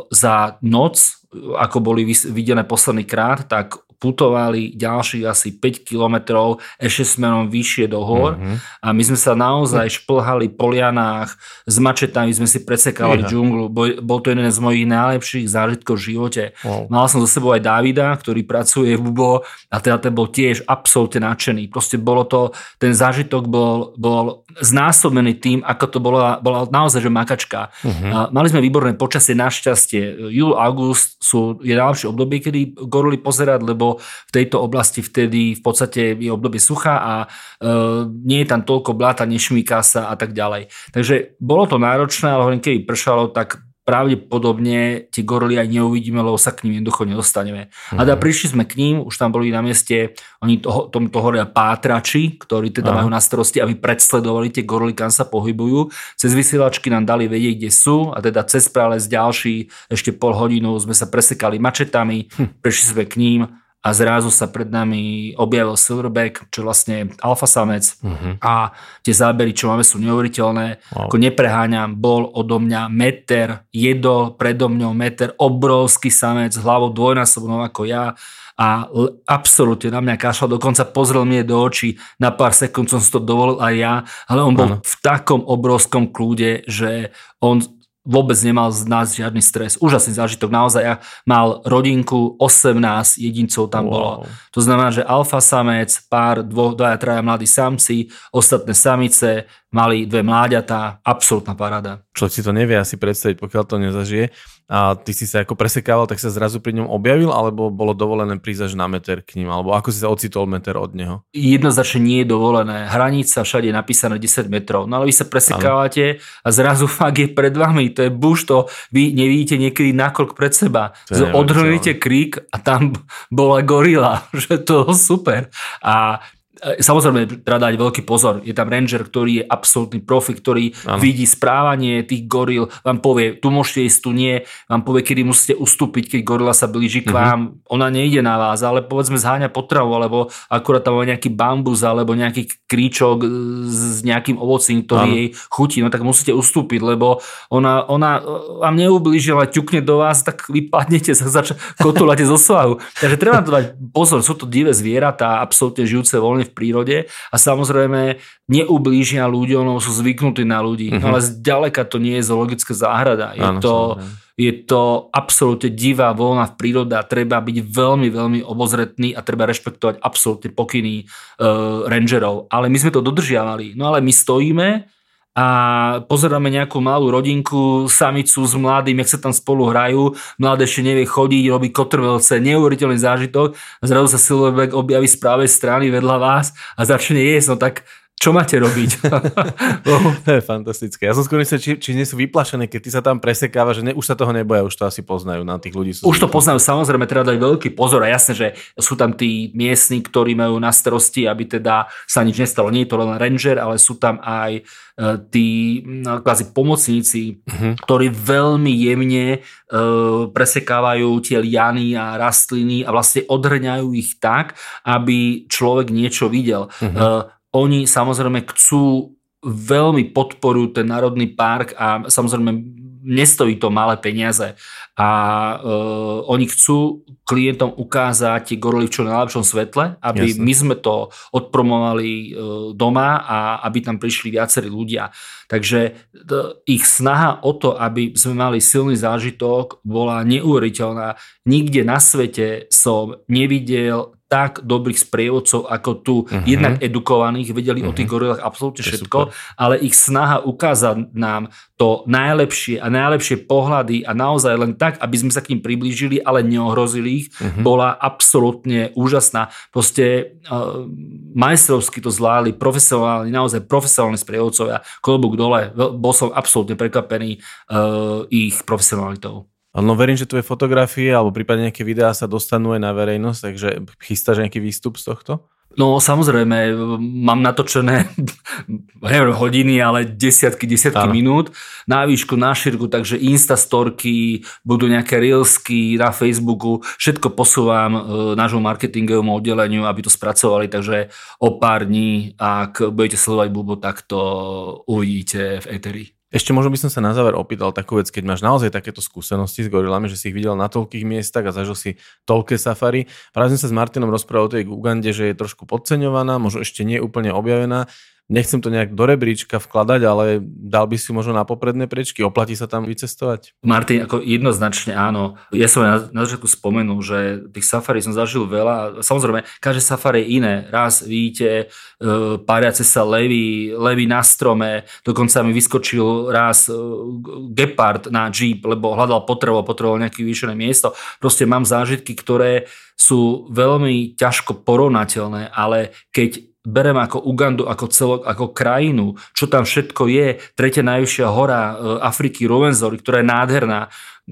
za noc ako boli videné posledný krát, tak putovali ďalších asi 5 kilometrov ešte smerom vyššie do hor mm-hmm. a my sme sa naozaj šplhali po lianách, s mačetami sme si presekávali yeah. džunglu. Bol, bol to jeden z mojich najlepších zážitkov v živote. Wow. Mal som zo sebou aj Davida, ktorý pracuje v Bubo a teda ten bol tiež absolútne nadšený. Proste bolo to, ten zážitok bol, bol znásobený tým, ako to bola, bola naozaj že makačka. Mm-hmm. A mali sme výborné počasie, našťastie. Júl, august sú je najlepšie obdobie, kedy goruli pozerať, lebo v tejto oblasti vtedy v podstate je obdobie sucha a e, nie je tam toľko bláta, nešmíka sa a tak ďalej. Takže bolo to náročné, ale hovorím, keby pršalo, tak pravdepodobne tie gorily aj neuvidíme, lebo sa k ním jednoducho nedostaneme. Mm-hmm. A teda mhm. prišli sme k ním, už tam boli na mieste, oni to, tomto hovoria pátrači, ktorí teda Aha. majú na starosti, aby predsledovali tie gorily, kam sa pohybujú. Cez vysielačky nám dali vedieť, kde sú a teda cez prales ďalší ešte pol hodinu sme sa presekali mačetami, hm. prišli sme k ním a zrazu sa pred nami objavil Silverback, čo vlastne alfa samec uh-huh. a tie zábery, čo máme, sú neuveriteľné. Wow. Ako nepreháňam, bol odo mňa meter, jedol predo mňou meter, obrovský samec, hlavou dvojnásobnou ako ja a absolútne na mňa kašľal, dokonca pozrel mi do očí, na pár sekúnd som si to dovolil aj ja, ale on bol ano. v takom obrovskom kľúde, že on vôbec nemal z nás žiadny stres. Úžasný zážitok, naozaj ja mal rodinku, 18 jedincov tam wow. bolo. To znamená, že alfa samec, pár, dvo, dvaja, traja mladí samci, ostatné samice, mali dve mláďatá, absolútna paráda. Človek si to nevie asi predstaviť, pokiaľ to nezažije. A ty si sa ako presekával, tak sa zrazu pri ňom objavil, alebo bolo dovolené prísť až na meter k ním, alebo ako si sa ocitol meter od neho? Jednoznačne nie je dovolené. Hranica všade je napísané 10 metrov. No ale vy sa presekávate a zrazu fakt je pred vami. To je buš, to vy nevidíte niekedy nakrok pred seba. Odhrnete krík a tam [LAUGHS] bola gorila. [LAUGHS] Že to super. A samozrejme, treba dať veľký pozor. Je tam ranger, ktorý je absolútny profi, ktorý ano. vidí správanie tých goril, vám povie, tu môžete ísť, tu nie, vám povie, kedy musíte ustúpiť, keď gorila sa blíži k mhm. vám. Uh-huh. Ona nejde na vás, ale povedzme zháňa potravu, alebo akurát tam má nejaký bambus, alebo nejaký kríčok s nejakým ovocím, ktorý ano. jej chutí, no tak musíte ustúpiť, lebo ona, ona vám neublížila, ťukne do vás, tak vypadnete sa, zač- kotuláte zo svahu. Takže treba to dať pozor, sú to divé zvieratá, absolútne žijúce voľne v prírode a samozrejme neublížia ľuďom, lebo sú zvyknutí na ľudí. Mm-hmm. No ale zďaleka to nie je zoologická záhrada. Je Áno, to... Je to absolútne divá voľna v prírode a treba byť veľmi, veľmi obozretný a treba rešpektovať absolútne pokyny uh, rangerov. Ale my sme to dodržiavali. No ale my stojíme a pozeráme nejakú malú rodinku, samicu s mladým, jak sa tam spolu hrajú, mladé ešte nevie chodiť, robí kotrvelce, neuveriteľný zážitok, zrazu sa Silverback objaví z pravej strany vedľa vás a začne jesť, no tak čo máte robiť? [LAUGHS] to je fantastické. Ja som skôr myslel, či, či nie sú vyplašené, keď ty sa tam presekáva, že ne, už sa toho neboja, už to asi poznajú na tých ľudí. Sú už to poznajú, samozrejme, treba dať veľký pozor a jasné, že sú tam tí miestni, ktorí majú na starosti, aby teda sa nič nestalo. Nie je to len ranger, ale sú tam aj e, tí no, kvázi pomocníci, uh-huh. ktorí veľmi jemne uh, presekávajú tie liany a rastliny a vlastne odhrňajú ich tak, aby človek niečo videl. Uh-huh. Uh, oni samozrejme chcú veľmi podporujú ten národný park a samozrejme nestojí to malé peniaze a uh, oni chcú klientom ukázať gorily v čo najlepšom svetle, aby Jasne. my sme to odpromovali uh, doma a aby tam prišli viacerí ľudia. Takže t- ich snaha o to, aby sme mali silný zážitok, bola neuveriteľná. Nikde na svete som nevidel tak dobrých sprievodcov ako tu, uh-huh. jednak edukovaných, vedeli uh-huh. o tých mhm. gorilách absolútne všetko, ale ich snaha ukázať nám to najlepšie a najlepšie pohľady a naozaj len tak, aby sme sa k ním priblížili, ale neohrozili ich, uh-huh. bola absolútne úžasná. Proste uh, majstrovsky to zvládli, profesionálni, naozaj profesionálni sprievodcovia, klobúk dole, bol som absolútne prekvapený uh, ich profesionalitou. No verím, že tvoje fotografie alebo prípadne nejaké videá sa dostanú aj na verejnosť, takže chystáš nejaký výstup z tohto? No samozrejme, mám natočené [LAUGHS] neviem, hodiny, ale desiatky, desiatky ano. minút na výšku, na šírku, takže instastorky, budú nejaké reelsky na Facebooku, všetko posúvam e, nášmu marketingovému oddeleniu, aby to spracovali, takže o pár dní, ak budete sledovať Bubo, tak to uvidíte v Eteri. Ešte možno by som sa na záver opýtal takú vec, keď máš naozaj takéto skúsenosti s gorilami, že si ich videl na toľkých miestach a zažil si toľké safari. Práve sme sa s Martinom rozprával o tej Ugande, že je trošku podceňovaná, možno ešte nie úplne objavená nechcem to nejak do rebríčka vkladať, ale dal by si možno na popredné prečky, oplatí sa tam vycestovať? Martin, ako jednoznačne áno. Ja som na, na začiatku spomenul, že tých safari som zažil veľa. Samozrejme, každé safari je iné. Raz vidíte e, páriace sa levy, levy na strome, dokonca mi vyskočil raz e, gepard na jeep, lebo hľadal potrebu, potreboval nejaké vyššie miesto. Proste mám zážitky, ktoré sú veľmi ťažko porovnateľné, ale keď berem ako Ugandu, ako celok, ako krajinu, čo tam všetko je, tretia najvyššia hora e, Afriky, Rovenzory, ktorá je nádherná,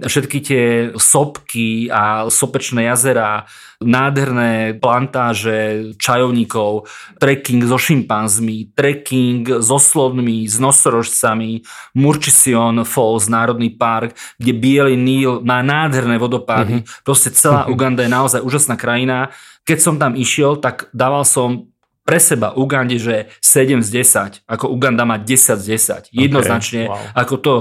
všetky tie sopky a sopečné jazera, nádherné plantáže čajovníkov, trekking so šimpanzmi, trekking so slonmi, s nosorožcami, Murchison Falls, Národný park, kde Bielý Níl má nádherné vodopády. Mm-hmm. Proste celá [LAUGHS] Uganda je naozaj úžasná krajina. Keď som tam išiel, tak dával som pre seba Ugande, že 7 z 10, ako Uganda má 10 z 10. Jednoznačne, okay, wow. ako to,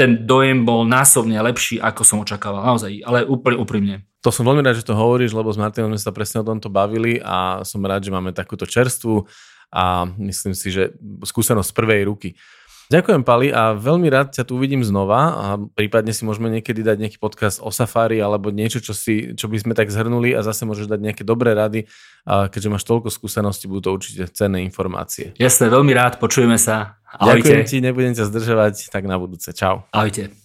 ten dojem bol násobne lepší, ako som očakával. Naozaj, ale úplne úprimne. To som veľmi rád, že to hovoríš, lebo s Martinom sme sa presne o tomto bavili a som rád, že máme takúto čerstvu a myslím si, že skúsenosť z prvej ruky. Ďakujem, Pali, a veľmi rád ťa tu uvidím znova a prípadne si môžeme niekedy dať nejaký podcast o safari alebo niečo, čo, si, čo by sme tak zhrnuli a zase môžeš dať nejaké dobré rady, a keďže máš toľko skúseností, budú to určite cenné informácie. Jasné, veľmi rád, počujeme sa. Ahojte. Ďakujem ti, nebudem ťa zdržovať, tak na budúce. Čau. Ahojte.